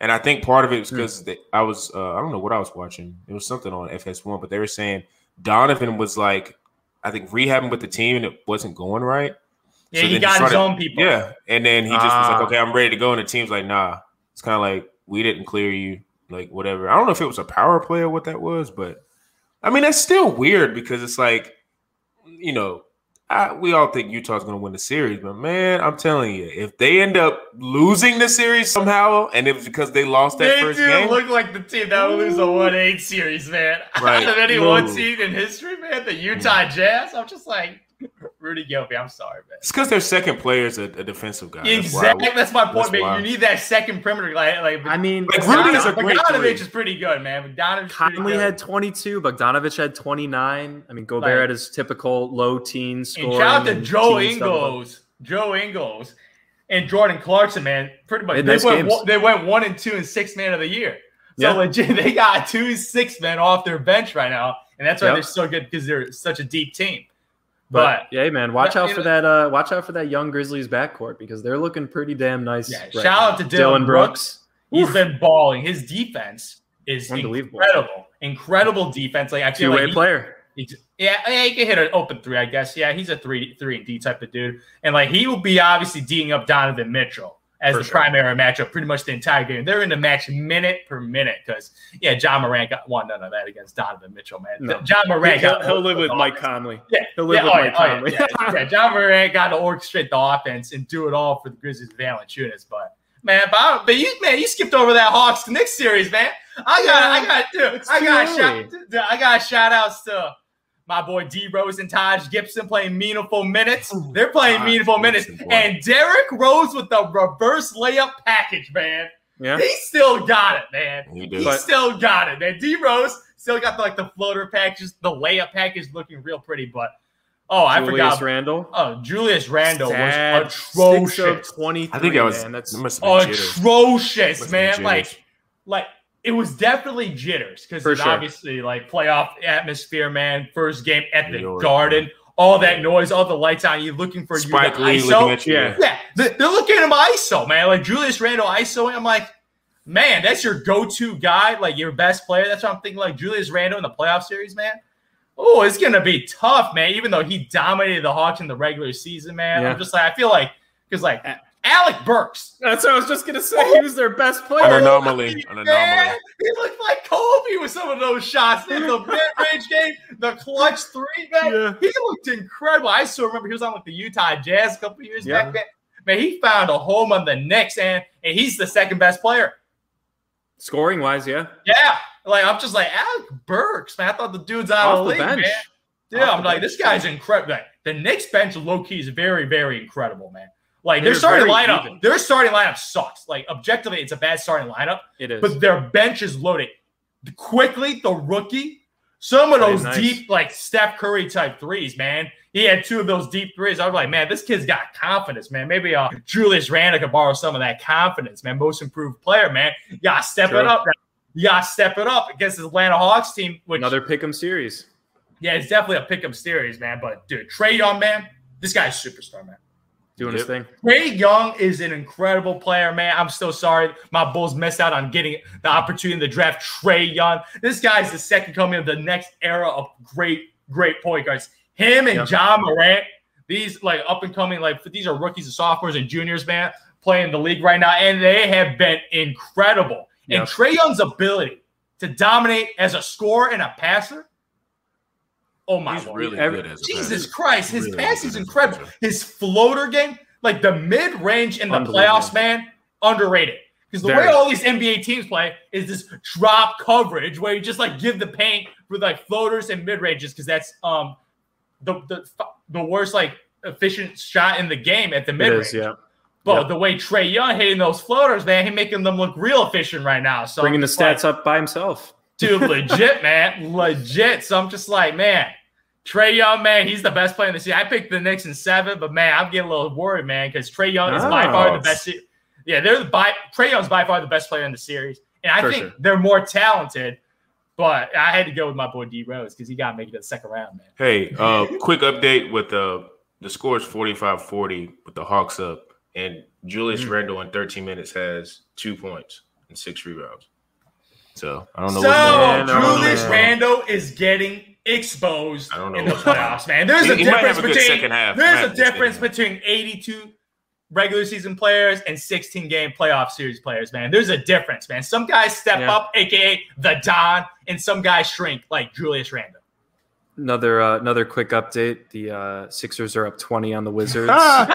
And I think part of it was Hmm. because I was uh, I don't know what I was watching. It was something on FS1, but they were saying Donovan was like, I think rehabbing with the team and it wasn't going right. yeah, So he got his started- own people. Yeah, and then he just was Ah. like, "Okay, I'm ready to go," and the team's like, "Nah." It's kind of like we didn't clear you, like whatever. I don't know if it was a power play or what that was, but I mean that's still weird because it's like, you know, I, we all think Utah's going to win the series, but man, I'm telling you, if they end up losing the series somehow, and it was because they lost that They first game, look like the team that would lose a one eight series, man. (laughs) Right. Out of any one No. seed in history, man, the Utah mm. Jazz. I'm just like (laughs) Rudy Gilby. I'm sorry, man. it's because their second player is a, a defensive guy. That's Exactly. would- That's my point, that's man. You need that second perimeter, like like. I mean, Like, Rudy is a great Bogdanovich three. is pretty good, man. Bogdanovich pretty Conley had 22, Bogdanovich had 29. I mean, Gobert Like- had his typical low teen And shout out to Joe Ingles, Joe Ingles, and Jordan Clarkson, man. Pretty much, They nice went one, they went one and two and six man of the year. So Yeah. legit, (laughs) they got two six men off their bench right now, and that's why Yep. they're so good because they're such a deep team. But, but yeah, man, watch out for that. Uh, watch out for that young Grizzlies backcourt because they're looking pretty damn nice. Yeah, right shout now. out to Dylan, Dillon Brooks. Brooks. He's been balling. His defense is Unbelievable. incredible. Incredible defense. Like feel two-way like player. He's, yeah, yeah, he can hit an open three, I guess. Yeah, he's a three, three and D type of dude, and like he will be obviously d'ing up Donovan Mitchell as For the sure. primary matchup pretty much the entire game. They're in the match minute per minute because yeah, Ja Morant got one none of that against Donovan Mitchell, man. No. Ja Morant he'll, he'll live with Mike Conley. Yeah, he'll live yeah, with oh, Mike yeah, oh, Conley. Oh, yeah, yeah, Ja Morant got to orchestrate the offense and do it all for the Grizzlies' Valanciunas, but. Man, but, but you man, you skipped over that Hawks next series, man. I got, I got, dude, I got, shout, I got shout outs to my boy D Rose and Taj Gibson playing meaningful minutes. They're playing meaningful minutes. And Derrick Rose with the reverse layup package, man. Yeah. He still got it, man. He, he but, still got it, man. D Rose still got the, like the floater packages, the layup package looking real pretty, but Oh, I Julius forgot. Randle. Oh, Julius Randle Sad. was atrocious. Twenty. I think that was man. That's atrocious, man. Like, like it was definitely jitters because it's sure. obviously like playoff atmosphere, man. First game at the York, Garden, man. all that noise, all the lights on you, looking for Spike you Lee ISO. At you. Yeah, yeah. They're looking at him ISO, man. Like Julius Randle ISO. I'm like, man, that's your go-to guy, like your best player. That's what I'm thinking. Like Julius Randle in the playoff series, man. Oh, it's gonna be tough, man. Even though he dominated the Hawks in the regular season, man. Yeah. I'm just like, I feel like because like Alec Burks. That's what I was just gonna say. Oh. He was their best player. An anomaly. An anomaly. He looked like Kobe with some of those shots in the (laughs) mid-range game, the clutch three. Man, yeah. he looked incredible. I still remember he was on like the Utah Jazz a couple years yeah. back. Man. man, he found a home on the Knicks, and and he's the second best player. Scoring wise, yeah. Yeah. Like I'm just like Alec Burks, man. I thought the dude's out Off of the league, bench. man. Yeah, I'm like, bench. this guy's incredible. Like, the Knicks bench low key is very, very incredible, man. Like their starting lineup, even. their starting lineup sucks. Like objectively, it's a bad starting lineup. It is, but their bench is loaded. Quickley, the rookie, some of those nice. deep, like Steph Curry type threes, man. He had two of those deep threes. I was like, man, this kid's got confidence, man. Maybe uh, Julius Randle could borrow some of that confidence, man. Most improved player, man. You gotta step sure. it up. You gotta step it up against the Atlanta Hawks team. Which, Another pick'em series. Yeah, it's definitely a pick'em series, man. But dude, Trae Young, man, this guy's superstar, man doing yep. his thing. Trae Young is an incredible player, man. I'm still sorry my Bulls missed out on getting the opportunity to draft Trae Young. This guy's the second coming of the next era of great, great point guards. Him and yep. Ja Morant, these like up and coming, like these are rookies and sophomores and juniors, man, playing the league right now, and they have been incredible. Yep. And Trae Young's ability to dominate as a scorer and a passer Oh my He's Lord. really Every, good as Jesus passer. Christ, his really pass is incredible. His floater game, like the mid range in the playoffs, man, underrated. Because the Very. way all these NBA teams play is this drop coverage where you just like give the paint with like floaters and mid ranges because that's um the, the the worst like efficient shot in the game at the mid range. Yeah. But yep. the way Trae Young hitting those floaters, man, he making them look real efficient right now. So bringing the stats like, up by himself, dude, (laughs) legit, man, legit. So I'm just like, man, Trae Young, man, he's the best player in the season. I picked the Knicks in seven, but man, I'm getting a little worried, man, because Trae Young is by far the best. Yeah, they're the by Trae Young's by far the best player in the series, and I For think sure. they're more talented. But I had to go with my boy D Rose because he got to make it to the second round, man. Hey, uh, quick update with the the score is 45-40 with the Hawks up, and Julius mm-hmm. Randle in 13 minutes has two points and six rebounds. So I don't know. So Julius Randle is getting exposed in the playoffs, man. There's he, a difference between there's a difference between 82 regular season players and 16 game playoff series players, man. There's a difference, man. Some guys step yeah. up, aka the Don, and some guys shrink, like Julius Randle. Another uh, another quick update: the uh, Sixers are up twenty on the Wizards. (laughs) uh,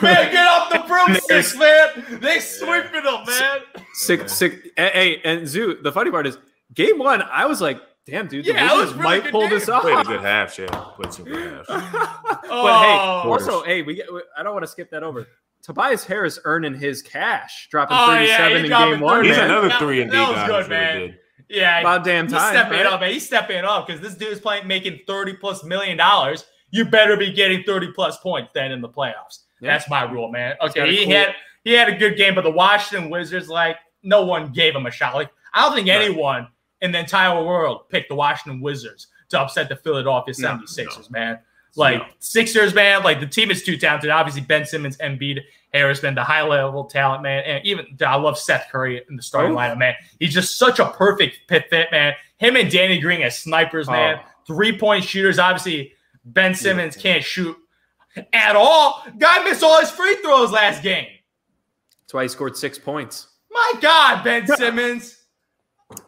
man, get off the (laughs) broomsticks, man! They sweeping them, man. Six, six. Hey, and Zoo. The funny part is, game one, I was like, Damn, dude, the yeah, Wizards really might pull game. this off. Played a good half, yeah. Played some good half. (laughs) but (laughs) oh, hey, also, hey, we get, I don't want to skip that over. Tobias Harris earning his cash, dropping oh, 37 yeah, in game one. He's man. another three and D guy. That was good, man. Really yeah, about damn time. He's stepping right? up, man. He's stepping up because this dude's playing making 30 plus million dollars. You better be getting 30 plus points then in the playoffs. Yeah. That's my rule, man. Okay, he cool. had he had a good game, but the Washington Wizards, like, no one gave him a shot. Like, I don't think right. anyone in the entire world picked the Washington Wizards to upset the Philadelphia 76ers, no, man. Like no. Sixers, man, like the team is too talented. Obviously, Ben Simmons, Embiid, Harris, man, the high level talent, man. And even I love Seth Curry in the starting oh. lineup, man. He's just such a perfect fit, fit, man. Him and Danny Green as snipers, man. Oh. Three point shooters. Obviously, Ben Simmons yeah. can't shoot at all. Guy missed all his free throws last game. That's why he scored six points. My God, Ben Simmons.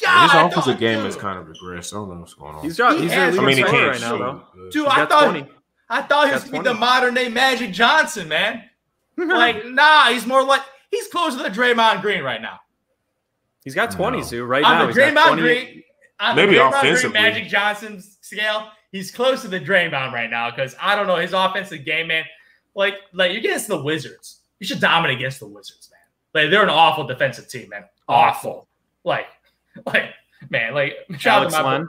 God, his offensive game is kind of regressed. I don't know what's going on. He's dropped. He's I mean, he can't right now, though. Dude, I thought 20. I thought he was gonna be the modern day Magic Johnson, man. (laughs) like, nah, he's more like he's closer to the Draymond Green right now. He's got 20, no. right on now. The Draymond Green, on Maybe the Draymond offensively. Green Magic Johnson scale, he's close to the Draymond right now because I don't know his offensive game, man. Like, like you're against the Wizards, you should dominate against the Wizards, man. Like they're an awful defensive team, man. Awful. Like, (laughs) like man, like Alex Len.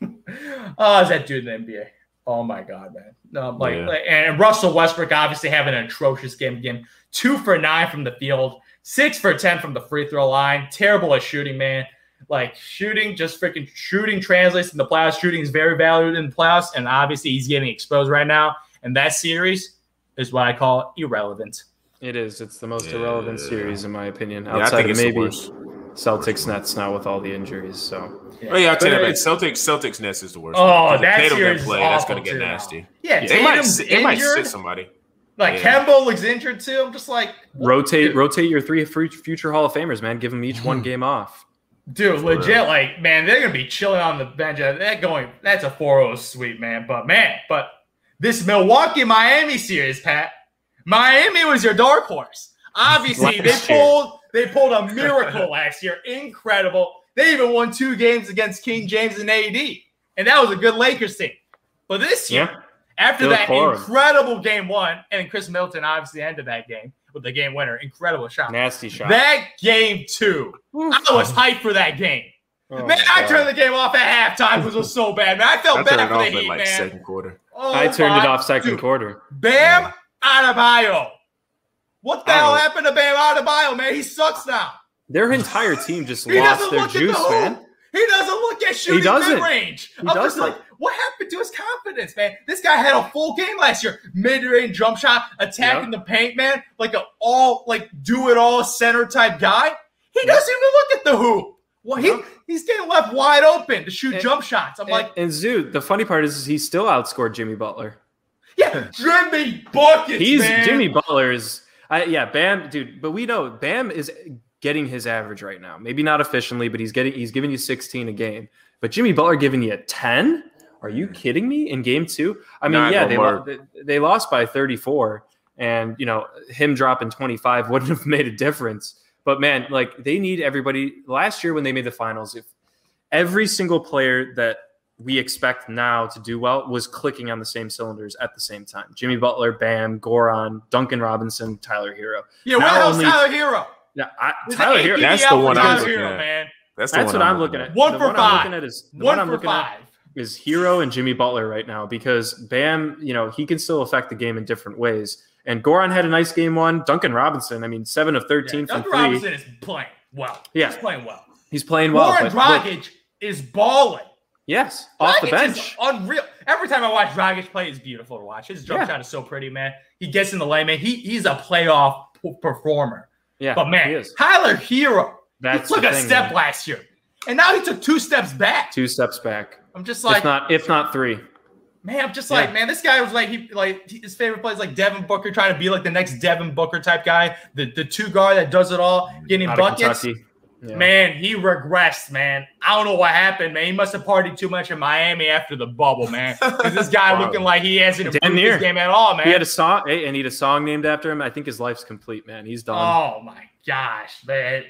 (laughs) oh, is that dude in the NBA? Oh my god, man! No, like, yeah. like, and Russell Westbrook obviously having an atrocious game again. Two for nine from the field, six for ten from the free throw line. Terrible at shooting, man. Like shooting, just freaking shooting translates in the playoffs. Shooting is very valued in the playoffs, and obviously he's getting exposed right now. And that series is what I call irrelevant. It is. It's the most yeah. irrelevant series in my opinion. Outside yeah, of maybe Celtics Nets now with all the injuries. So yeah. Oh yeah, I'll tell you that. Celtics Celtics Nets is the worst. Oh, that Tatum series play, that's gonna get nasty. Yeah, yeah Tatum's it might, it might sit somebody. Like yeah. Kemba looks injured too. I'm just like rotate, rotate your three future Hall of Famers, man. Give them each one (laughs) game off. Dude, For legit, real. like man, they're gonna be chilling on the bench. That going, that's a 4-0 sweep, man. But man, but this Milwaukee Miami series, Pat, Miami was your dark horse. Obviously, they pulled they pulled a miracle last year. Incredible. They even won two games against King James and AD, and that was a good Lakers team. But this year, yeah. after that incredible game one, and Khris Middleton obviously ended that game with the game winner, incredible shot, nasty shot. That game two, I was hyped for that game. Oh man, I turned the game off at halftime because it was so bad. Man, I felt I bad for the Heat, like man. Second quarter. Oh, I turned it off second dude. quarter. Bam yeah. Adebayo. What the hell happened to Bam Adebayo, man? He sucks now. Their entire team just lost their juice, the man. He doesn't look at shooting mid range. I'm doesn't. just like, what happened to his confidence, man? This guy had a full game last year, mid range jump shot, attacking the paint, man, like a all like do it all center type guy. He doesn't even look at the hoop. Well, he, he's getting left wide open to shoot and, jump shots. I'm and, like, and Zoo. The funny part is, is he still outscored Jimmy Butler. Yeah, Jimmy buckets. He's man. Jimmy Butler is. I, yeah, Bam, dude. But we know Bam is getting his average right now. Maybe not efficiently, but he's getting he's giving you 16 a game. But Jimmy Butler giving you 10? Are you mm. kidding me? In game two? I mean, yeah, they, lo- they lost by 34, and you know him dropping 25 (laughs) wouldn't have made a difference. But man, like they need everybody. Last year when they made the finals, if every single player that we expect now to do well was clicking on the same cylinders at the same time. Jimmy Butler, Bam, Goran, Duncan Robinson, Tyler Herro. Yeah, where else Tyler Herro? Yeah, I, Tyler Herro. That's the one I'm looking at. Man. That's, that's what I'm looking at. One the for one five. I'm looking at is the one, one I'm looking five. at is Herro and Jimmy Butler right now because Bam, you know, he can still affect the game in different ways. And Goran had a nice game one. Duncan Robinson, I mean, seven of thirteen yeah, from Duncan three. Robinson is playing well. Yeah, he's playing well. He's playing well. Goran Dragic is balling. Yes, Dragic off the bench. unreal. Every time I watch Dragic play, it's beautiful to watch. His jump yeah. shot is so pretty, man. He gets in the lane, man. He he's a playoff performer. Yeah, but man, Tyler Herro, That's he took a thing, step man. last year, and now he took two steps back. Two steps back. I'm just like, if not, if not three. Man, I'm just yeah. like, man, this guy was like, he like his favorite plays like Devin Booker, trying to be like the next Devin Booker type guy, the the two guard that does it all, getting Out buckets. Yeah. Man, he regressed, man. I don't know what happened, man. He must have partied too much in Miami after the bubble, man. (laughs) Because this guy wow. looking like he hasn't improved near. his game at all, man. He had a song, and he had a song named after him. I think his life's complete, man. He's done. Oh my gosh, man.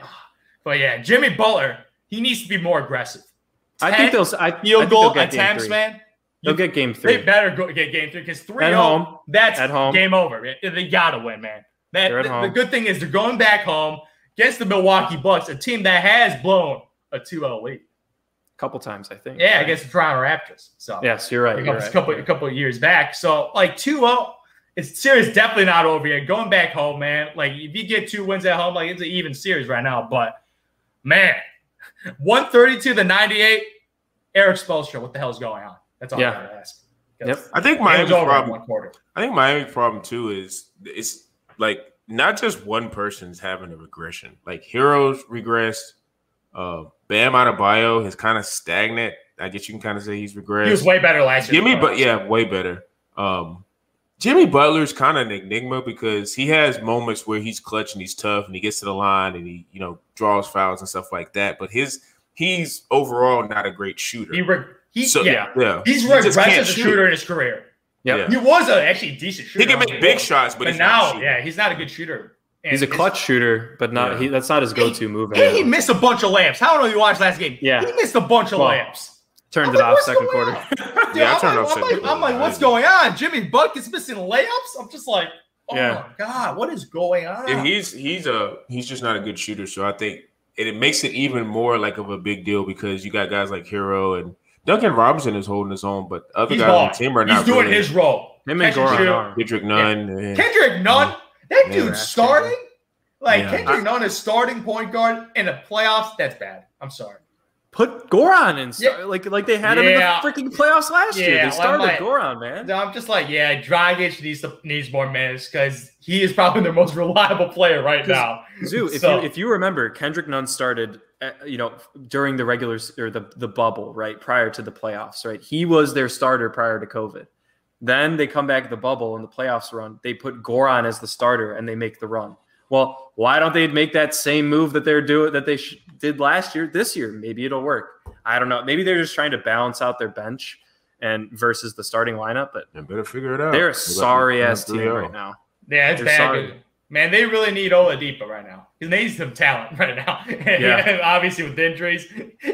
But yeah, Jimmy Butler, he needs to be more aggressive. Ten I think they'll. I, field I goal attempts, man. They'll get game three. They better go get game three because three at home. That's at home. game over. They gotta win, man. That, the, the, good thing is they're going back home against the Milwaukee Bucks, a team that has blown a 2-0 lead. A couple times, I think. Yeah, against the Toronto Raptors. So yes, you're right. A couple, you're right. couple, a couple of years back. So like 2-0, it's series definitely not over yet. Going back home, man. Like if you get two wins at home, like it's an even series right now. But man, 132 to 98 Erik Spoelstra, what the hell's going on? That's all Yeah. I gotta ask. Yep. I think It Miami's was over in problem. I think Miami's problem too is it's like not just one person's having a regression. Like Herro's regressed. Uh, Bam Adebayo is kind of stagnant. I guess you can kind of say he's regressed. He was way better last year. Jimmy, but yeah, way better. Um, Jimmy Butler's kind of an enigma because he has moments where he's clutch and he's tough and he gets to the line and he, you know, draws fouls and stuff like that. But his he's overall not a great shooter. he, re- he So- yeah. yeah, He's He regressed can't as a shoot. shooter in his career. Yep. Yeah. He was a actually decent shooter. He can make big ball. shots, but, but he's not now, yeah, he's not a good shooter. And He's a clutch shooter, but not Yeah. he. That's not his go-to move. And he missed a bunch of layups. How don't you watch last game? Yeah. he missed a bunch of Well, layups. Turned I'm it like, off second quarter. on? (laughs) Yeah, I I'm turned like, off I'm second like, quarter. I'm like, what's going on? Jimmy Bucket's missing layups. I'm just like, oh Yeah. my god, what is going on? And he's he's a he's just not a good shooter. So I think and it makes it even more like of a big deal because you got guys like Herro and Duncan Robinson is holding his own, but other He's guys on the team are He's not doing really. his role. Him and Catch and Goran shoot. are. Kendrick Nunn. and- Kendrick Nunn, that Yeah. starting. Like Yeah. Kendrick Nunn is starting point guard in the playoffs. That's bad. I'm sorry. Put Goran in, Yeah. like like they had him in the freaking playoffs last year. Yeah, They well, started like- Goran, man. I'm just like, yeah, Dragic needs to, needs more minutes because he is probably the most (laughs) reliable player right now. Zoo, if So- you if you remember, Kendrick Nunn started, uh, you know, during the regular s- or the the bubble, right prior to the playoffs, right. He was their starter prior to COVID. Then they come back the bubble and the playoffs run. They put Goran as the starter and they make the run. Well, why don't they make that same move that they're doing that they sh- did last year this year? Maybe it'll work. I don't know. Maybe they're just trying to balance out their bench and versus the starting lineup. But They better figure it out. they're They a got- sorry ass they team got 3-0. right oh. now. Yeah, it's They're bad. sorry. Man, they really need Oladipo right now. He needs some talent (laughs) right now. Yeah. (laughs) obviously with injuries,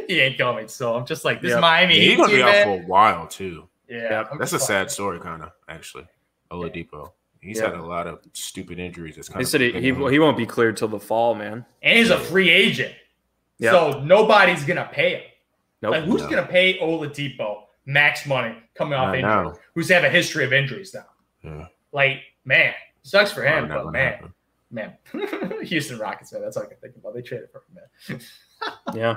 he ain't coming. So I'm just like, this Yep. Miami Yeah, he's gonna team, be out for a while too. Yeah, Yep. That's a sad story, kind of actually. Oladipo. He's Yeah. had a lot of stupid injuries. That's kind They of said he, he he won't be cleared till the fall, man. And he's a free agent. Yep. So nobody's gonna pay him. Nope. Like who's No. gonna pay Oladipo max money coming off Not injury? now. Who's have a history of injuries now? Yeah. Like, man, sucks for him, but man, happen. man. (laughs) Houston Rockets, man. That's all I can think about. They traded for him, man. (laughs) Yeah.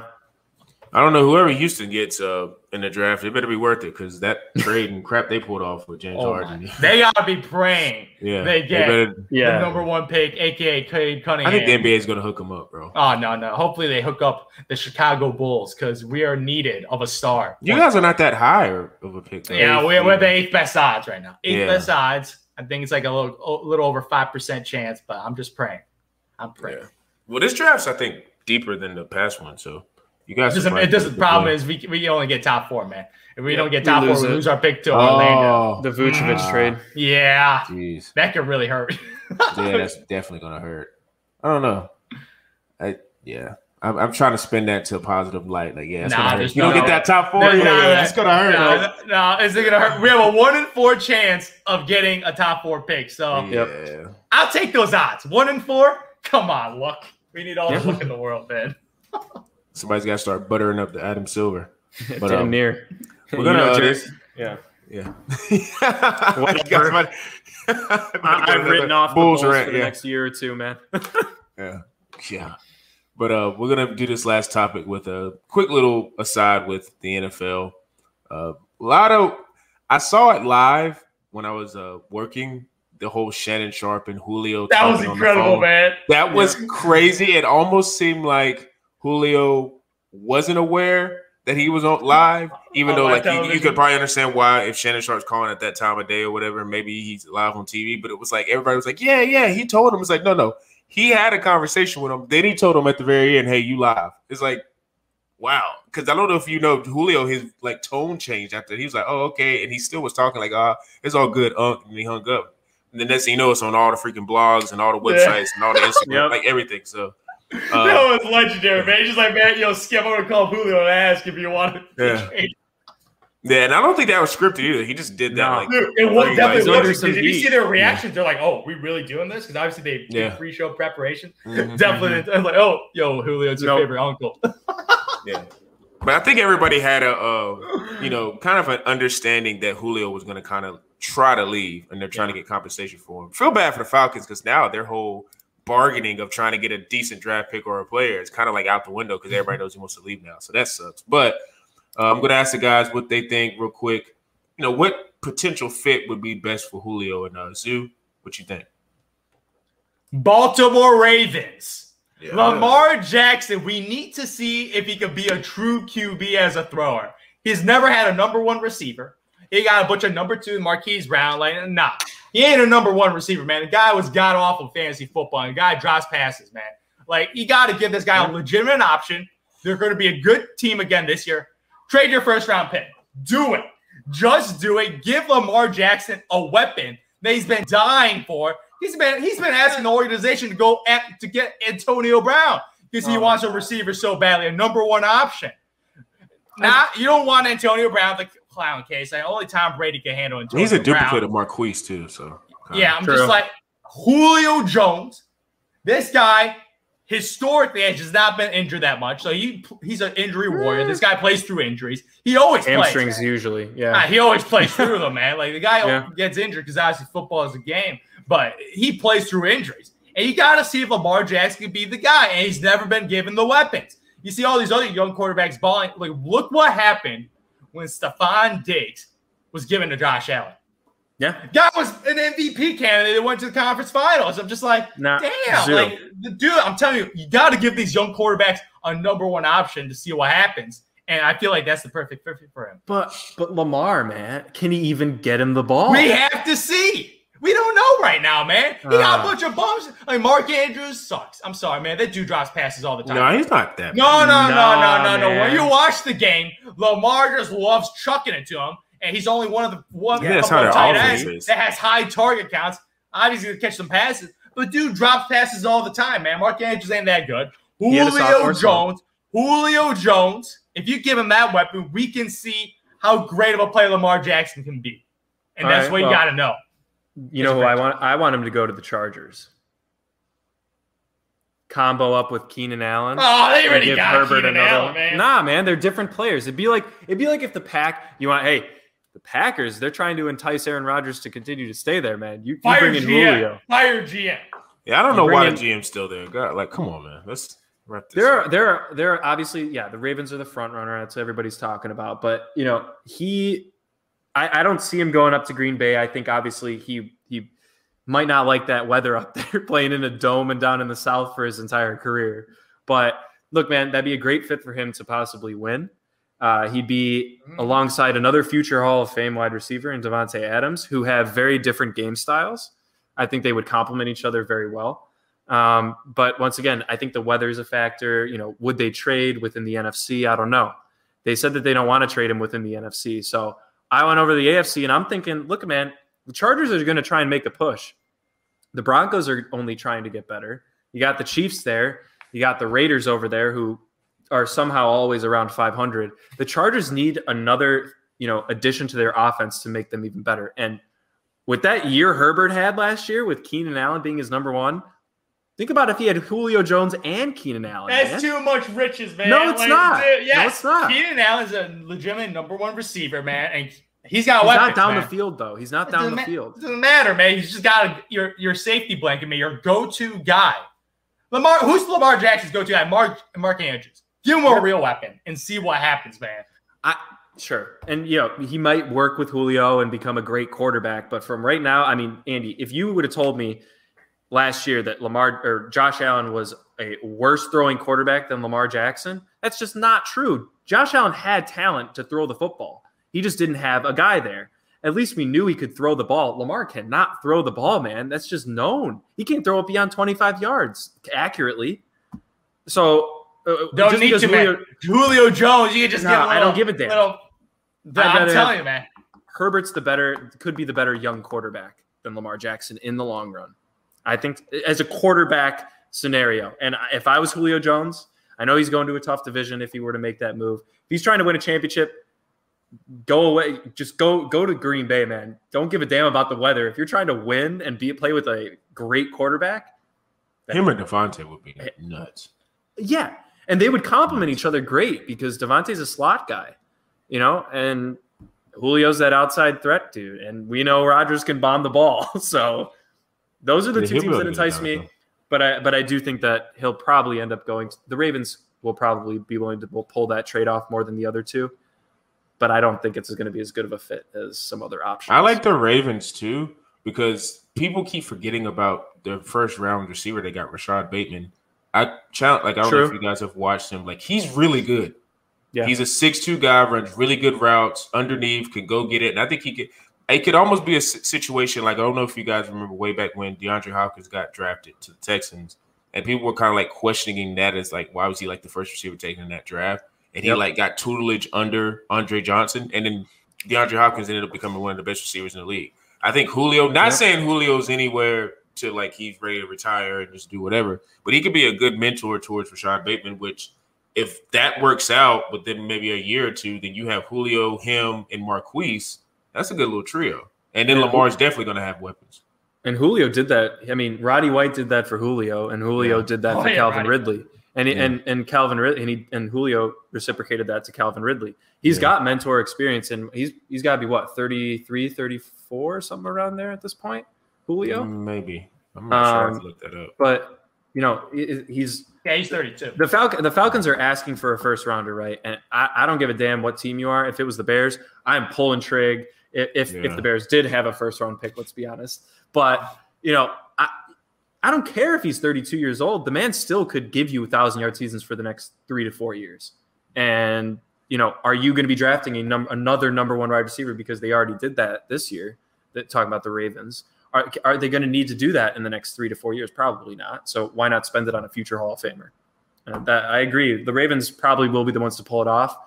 I don't know whoever Houston gets uh, in the draft. It better be worth it because that (laughs) trade and crap they pulled off with James Oh Harden. They gotta be praying yeah, they get- better- the Yeah. number one pick, aka Cade Cunningham. I think the NBA is gonna hook them up, bro. Oh no, no. Hopefully they hook up the Chicago Bulls because we are needed of a star. You guys are not that high of a pick. though. Yeah, we're, we're the eighth best odds right now. Eighth Yeah. best odds. I think it's like a little, a little over five percent chance, but I'm just praying. I'm praying. Yeah. Well, this draft's I think deeper than the past one, so you It guys. doesn't, it doesn't. Problem is we, we only get top four, man. If we Yeah, don't get top lose four, we lose our pick to Orlando. Oh, The Vucevic Ah. trade. Yeah, jeez. that could really hurt. Yeah, that's (laughs) definitely gonna hurt. I don't know. I yeah. I'm, I'm trying to spin that to a positive light. Like, yeah, it's Nah, gonna hurt. there's You don't no- get that top four. There's Yeah, not yeah, it's gonna hurt. No, no, it's gonna hurt. We have a one in four chance of getting a top four pick. So yeah. I'll take those odds. One in four. Come on, luck. We need all the luck in the world, man. (laughs) Somebody's got to start buttering up the Adam Silver. (laughs) But, Damn um, near. We're gonna know, uh, Jerry- this. Yeah. Yeah. Whatever. Somebody- I, I've (laughs) written off the Bulls Bulls rant, for the yeah. next year or two, man. (laughs) Yeah. Yeah. But uh, we're gonna do this last topic with a quick little aside with the NFL. Uh, a lot of I saw it live when I was uh, working. The whole Shannon Sharpe and Julio. That was talking on the incredible, man. That was crazy. It almost seemed like Julio wasn't aware that he was on live, even On though like you, you could probably understand why if Shannon Sharpe's calling at that time of day or whatever, maybe he's live on TV. But it was like everybody was like, "Yeah, yeah." He told him it's like, "No, no." He had a conversation with him. Then he told him at the very end, "Hey, you live." It's like, wow. Because I don't know if you know Julio, his like tone changed after he was like, "Oh, okay," and he still was talking like, "Ah, it's all good." Unk, and he hung up. And the next thing you know, it's on all the freaking blogs and all the Yeah. websites and all the (laughs) Instagram, Yep. like everything. So, uh, that was legendary, man. He's just like, man, yo, Skip, I'm gonna call Julio and ask if you want to Yeah. trade. yeah, and I don't think that was scripted either. He just did that. No. Like, Dude, it was He's definitely under was. some Because if you see their reactions, they're like, "Oh, we really doing this?" Because obviously they did Yeah. pre-show preparation. mhm. (laughs) Definitely, I was like, "Oh, yo, Julio, it's your Nope. favorite uncle." (laughs) Yeah. But I think everybody had a, uh, you know, kind of an understanding that Julio was going to kind of try to leave, and they're trying to get compensation for him. Feel bad for the Falcons because now their whole bargaining of trying to get a decent draft pick or a player is kind of like out the window because everybody knows he wants to leave now. So that sucks. But Uh, I'm going to ask the guys what they think real quick. You know, what potential fit would be best for Julio and uh, Zoo? What you think? Baltimore Ravens. Yeah. Lamar Jackson, we need to see if he could be a true QB as a thrower. He's never had a number one receiver. He got a bunch of number two Marquise Brown. Like, nah, he ain't a number one receiver, man. The guy was god awful fantasy football. And the guy drops passes, man. Like, you got to give this guy a legitimate option. They're going to be a good team again this year. Trade your first round pick. Do it. Just do it. Give Lamar Jackson a weapon that he's been dying for. He's been he's been asking the organization to go at, to get Antonio Brown because he oh wants a receiver so badly, a number one option. Now you don't want Antonio Brown the clown case. Like only Tom Brady can handle Antonio. He's a duplicate of Marquise too. So yeah, I'm True. just like Julio Jones. This guy historically has not been injured that much. So he he's an injury warrior. This guy plays through injuries. He always hamstrings plays, usually. Yeah, ah, he always plays through them, man. Like the guy yeah. gets injured because obviously football is a game, but he plays through injuries. And you got to see if Lamar Jackson can be the guy. And he's never been given the weapons. You see all these other young quarterbacks balling. Like, look what happened when Stefon Diggs was given to Josh Allen. Yeah. That was an MVP candidate that went to the conference finals. I'm just like, nah, damn. Zero. Like, dude, I'm telling you, you got to give these young quarterbacks a number one option to see what happens. And I feel like that's the perfect fit for him. But but Lamar, man, can he even get him the ball? We have to see. We don't know right now, man. He got a bunch of bums. Like Mark Andrews sucks. I'm sorry, man. That dude drops passes all the time. No, he's not that. No, no, no, no, no, no. When you watch the game, Lamar just loves chucking it to him and he's only one of the one yeah, of tight ends that has high target counts. Obviously, to catch some passes, but dude drops passes all the time, man. Mark Andrews ain't that good. Julio Jones, Julio Jones. If you give him that weapon, we can see how great of a player Lamar Jackson can be, and all that's right, what you got to know. You know who I want? I want him to go to the Chargers. Combo up with Keenan Allen. Oh, they already got Herbert Keenan another Allen, man. Nah, man, they're different players. It'd be like it'd be like if the pack you want. Hey, the Packers, they're trying to entice Aaron Rodgers to continue to stay there, man. You, you bring in GM. Julio. Fire GM. Yeah, I don't you know why in, the GM's still there. God, like, come on, man. Let's wrap this. There, up. are, there, are, there are obviously, yeah. The Ravens are the front runner. That's what everybody's talking about. But you know, he, I, I don't see him going up to Green Bay. I think obviously he he might not like that weather up (laughs) there, playing in a dome and down in the South for his entire career. But look, man, that'd be a great fit for him to possibly win. Uh, he'd be mm. alongside another future Hall of Fame wide receiver in Davante Adams, who have very different game styles. I think they would complement each other very well. Um, but once again, I think the weather is a factor. You know, would they trade within the NFC? I don't know. They said that they don't want to trade him within the NFC. So I went over to the AFC and I'm thinking, look, man, the Chargers are going to try and make a push. The Broncos are only trying to get better. You got the Chiefs there. You got the Raiders over there who are somehow always around 500. The Chargers need another, you know, addition to their offense to make them even better. And with that year Herbert had last year, with Keenan Allen being his number one, think about if he had Julio Jones and Keenan Allen. That's man. too much riches, man. No, it's like, not. Dude, yes, no, it's not. Keenan Allen's a legitimate number one receiver, man, and he's got he's weapons, not down man. the field though. He's not down the ma- field. Doesn't matter, man. He's just got a, your your safety blanket, man. Your go to guy. Lamar, who's Lamar Jackson's go to guy? Mark Mark Andrews. Give him a real weapon and see what happens, man. I sure. And you know, he might work with Julio and become a great quarterback, but from right now, I mean, Andy, if you would have told me last year that Lamar or Josh Allen was a worse throwing quarterback than Lamar Jackson, that's just not true. Josh Allen had talent to throw the football. He just didn't have a guy there. At least we knew he could throw the ball. Lamar cannot throw the ball, man. That's just known. He can't throw it beyond 25 yards accurately. So uh, don't need to, Julio, man. Julio Jones. You can just no, give little, I don't give a damn. Little, I'm telling you, man. Herbert's the better, could be the better young quarterback than Lamar Jackson in the long run. I think as a quarterback scenario, and if I was Julio Jones, I know he's going to a tough division if he were to make that move. If he's trying to win a championship, go away. Just go go to Green Bay, man. Don't give a damn about the weather. If you're trying to win and be play with a great quarterback, him or Davante would be eh, nuts. Yeah, and they would complement each other great because Davante's a slot guy, you know, and Julio's that outside threat dude, and we know Rodgers can bomb the ball. (laughs) So those are the two teams that entice me. But I but I do think that he'll probably end up going. To, the Ravens will probably be willing to pull that trade off more than the other two. But I don't think it's going to be as good of a fit as some other options. I like the Ravens too because people keep forgetting about their first round receiver. They got Rashod Bateman. I challenge, like I don't True. know if you guys have watched him. Like he's really good. Yeah. He's a six-two guy, runs really good routes underneath, can go get it. And I think he could. It could almost be a situation like I don't know if you guys remember way back when DeAndre Hopkins got drafted to the Texans, and people were kind of like questioning that as like why was he like the first receiver taken in that draft? And he yep. like got tutelage under Andre Johnson, and then DeAndre Hopkins ended up becoming one of the best receivers in the league. I think Julio, not yep. saying Julio's anywhere to like he's ready to retire and just do whatever, but he could be a good mentor towards Rashod Bateman, which if that works out within maybe a year or two, then you have Julio, him, and Marquise. That's a good little trio. And then Lamar's definitely going to have weapons. And Julio did that. I mean, Roddy White did that for Julio, and Julio yeah. did that oh, for yeah, Calvin Roddy. Ridley. And, yeah. and and Calvin Ridley and, he, and Julio reciprocated that to Calvin Ridley. He's got mentor experience, and he's he's got to be what 33, 34, something around there at this point. Julio, mm, maybe. I'm not um, sure. I look that up. But you know, he's yeah, he's 32. The Falcon, the Falcons are asking for a first rounder, right? And I, I don't give a damn what team you are. If it was the Bears, I'm pulling trig. If if, yeah. if the Bears did have a first round pick, let's be honest. But you know, I don't care if he's 32 years old. The man still could give you a thousand yard seasons for the next three to four years. And you know, are you going to be drafting a num- another number one wide receiver because they already did that this year? That talking about the Ravens. Are, are they going to need to do that in the next three to four years? Probably not. So why not spend it on a future Hall of Famer? That, I agree. The Ravens probably will be the ones to pull it off,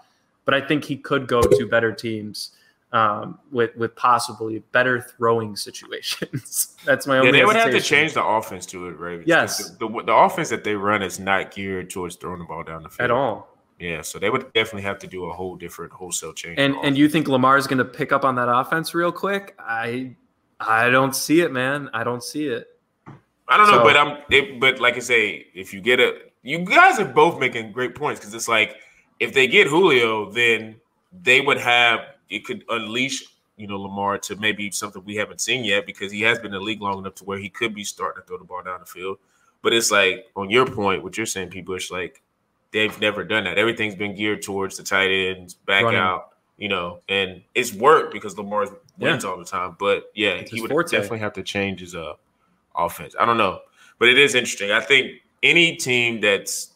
but I think he could go to better teams um, with with possibly better throwing situations. (laughs) That's my only. Yeah, they would have to change the offense to it, Ravens. Yes, the, the, the, offense that they run is not geared towards throwing the ball down the field at all. Yeah, so they would definitely have to do a whole different wholesale change. And and you think Lamar is going to pick up on that offense real quick? I I don't see it, man. I don't see it. I don't know, so, but I'm. It, but like I say, if you get a, you guys are both making great points because it's like if they get Julio, then they would have it could unleash you know Lamar to maybe something we haven't seen yet because he has been in the league long enough to where he could be starting to throw the ball down the field. But it's like on your point, what you're saying, people, it's like they've never done that. Everything's been geared towards the tight ends, back Running. out, you know, and it's worked because Lamar wins yeah. all the time. But yeah, it's he would forte. definitely have to change his uh offense. I don't know, but it is interesting. I think any team that's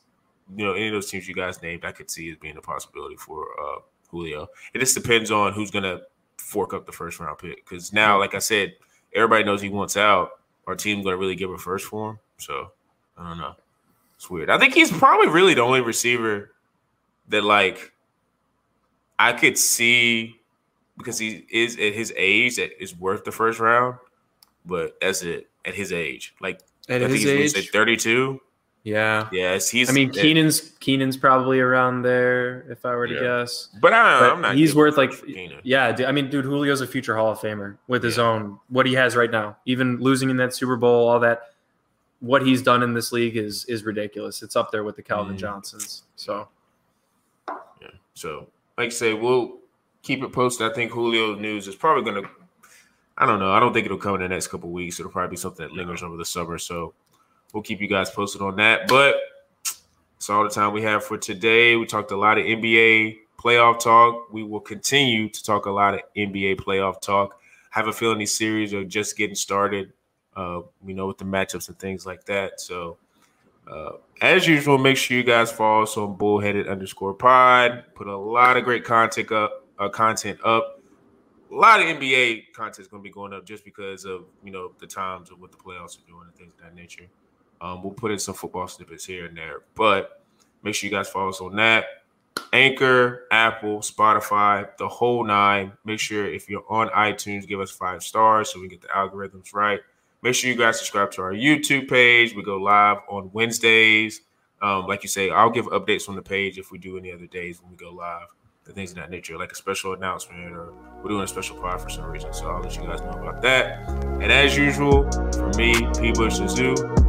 you know any of those teams you guys named, I could see as being a possibility for uh Julio. It just depends on who's gonna fork up the first round pick. Because now, like I said, everybody knows he wants out. Our team's gonna really give a first for him. So I don't know. It's weird. I think he's probably really the only receiver that like I could see because he is at his age that is worth the first round. But that's it at his age. Like at his age, thirty two. Yeah. Yes, he's. I mean, Keenan's Keenan's probably around there if I were to yeah. guess. But I am not. He's worth like. Yeah, I mean, dude, Julio's a future Hall of Famer with his yeah. own what he has right now. Even losing in that Super Bowl, all that, what he's done in this league is is ridiculous. It's up there with the Calvin mm. Johnsons. So. Yeah. So, like I say, we'll keep it posted. I think Julio news is probably going to. I don't know. I don't think it'll come in the next couple weeks. It'll probably be something that lingers over the summer. So we'll keep you guys posted on that. But it's all the time we have for today. We talked a lot of NBA playoff talk. We will continue to talk a lot of NBA playoff talk. I have a feeling these series are just getting started. Uh, you know, with the matchups and things like that. So, uh, as usual, make sure you guys follow us on bullheaded underscore pod. Put a lot of great content up. Uh, content up. A lot of NBA content is going to be going up just because of you know the times of what the playoffs are doing and things of that nature. Um, we'll put in some football snippets here and there, but make sure you guys follow us on that. Anchor, Apple, Spotify, the whole nine. Make sure if you're on iTunes, give us five stars so we get the algorithms right. Make sure you guys subscribe to our YouTube page. We go live on Wednesdays. Um, like you say, I'll give updates on the page if we do any other days when we go live and things of that nature, like a special announcement or we're doing a special pod for some reason. So I'll let you guys know about that. And as usual, for me, P. Bush and Zoo.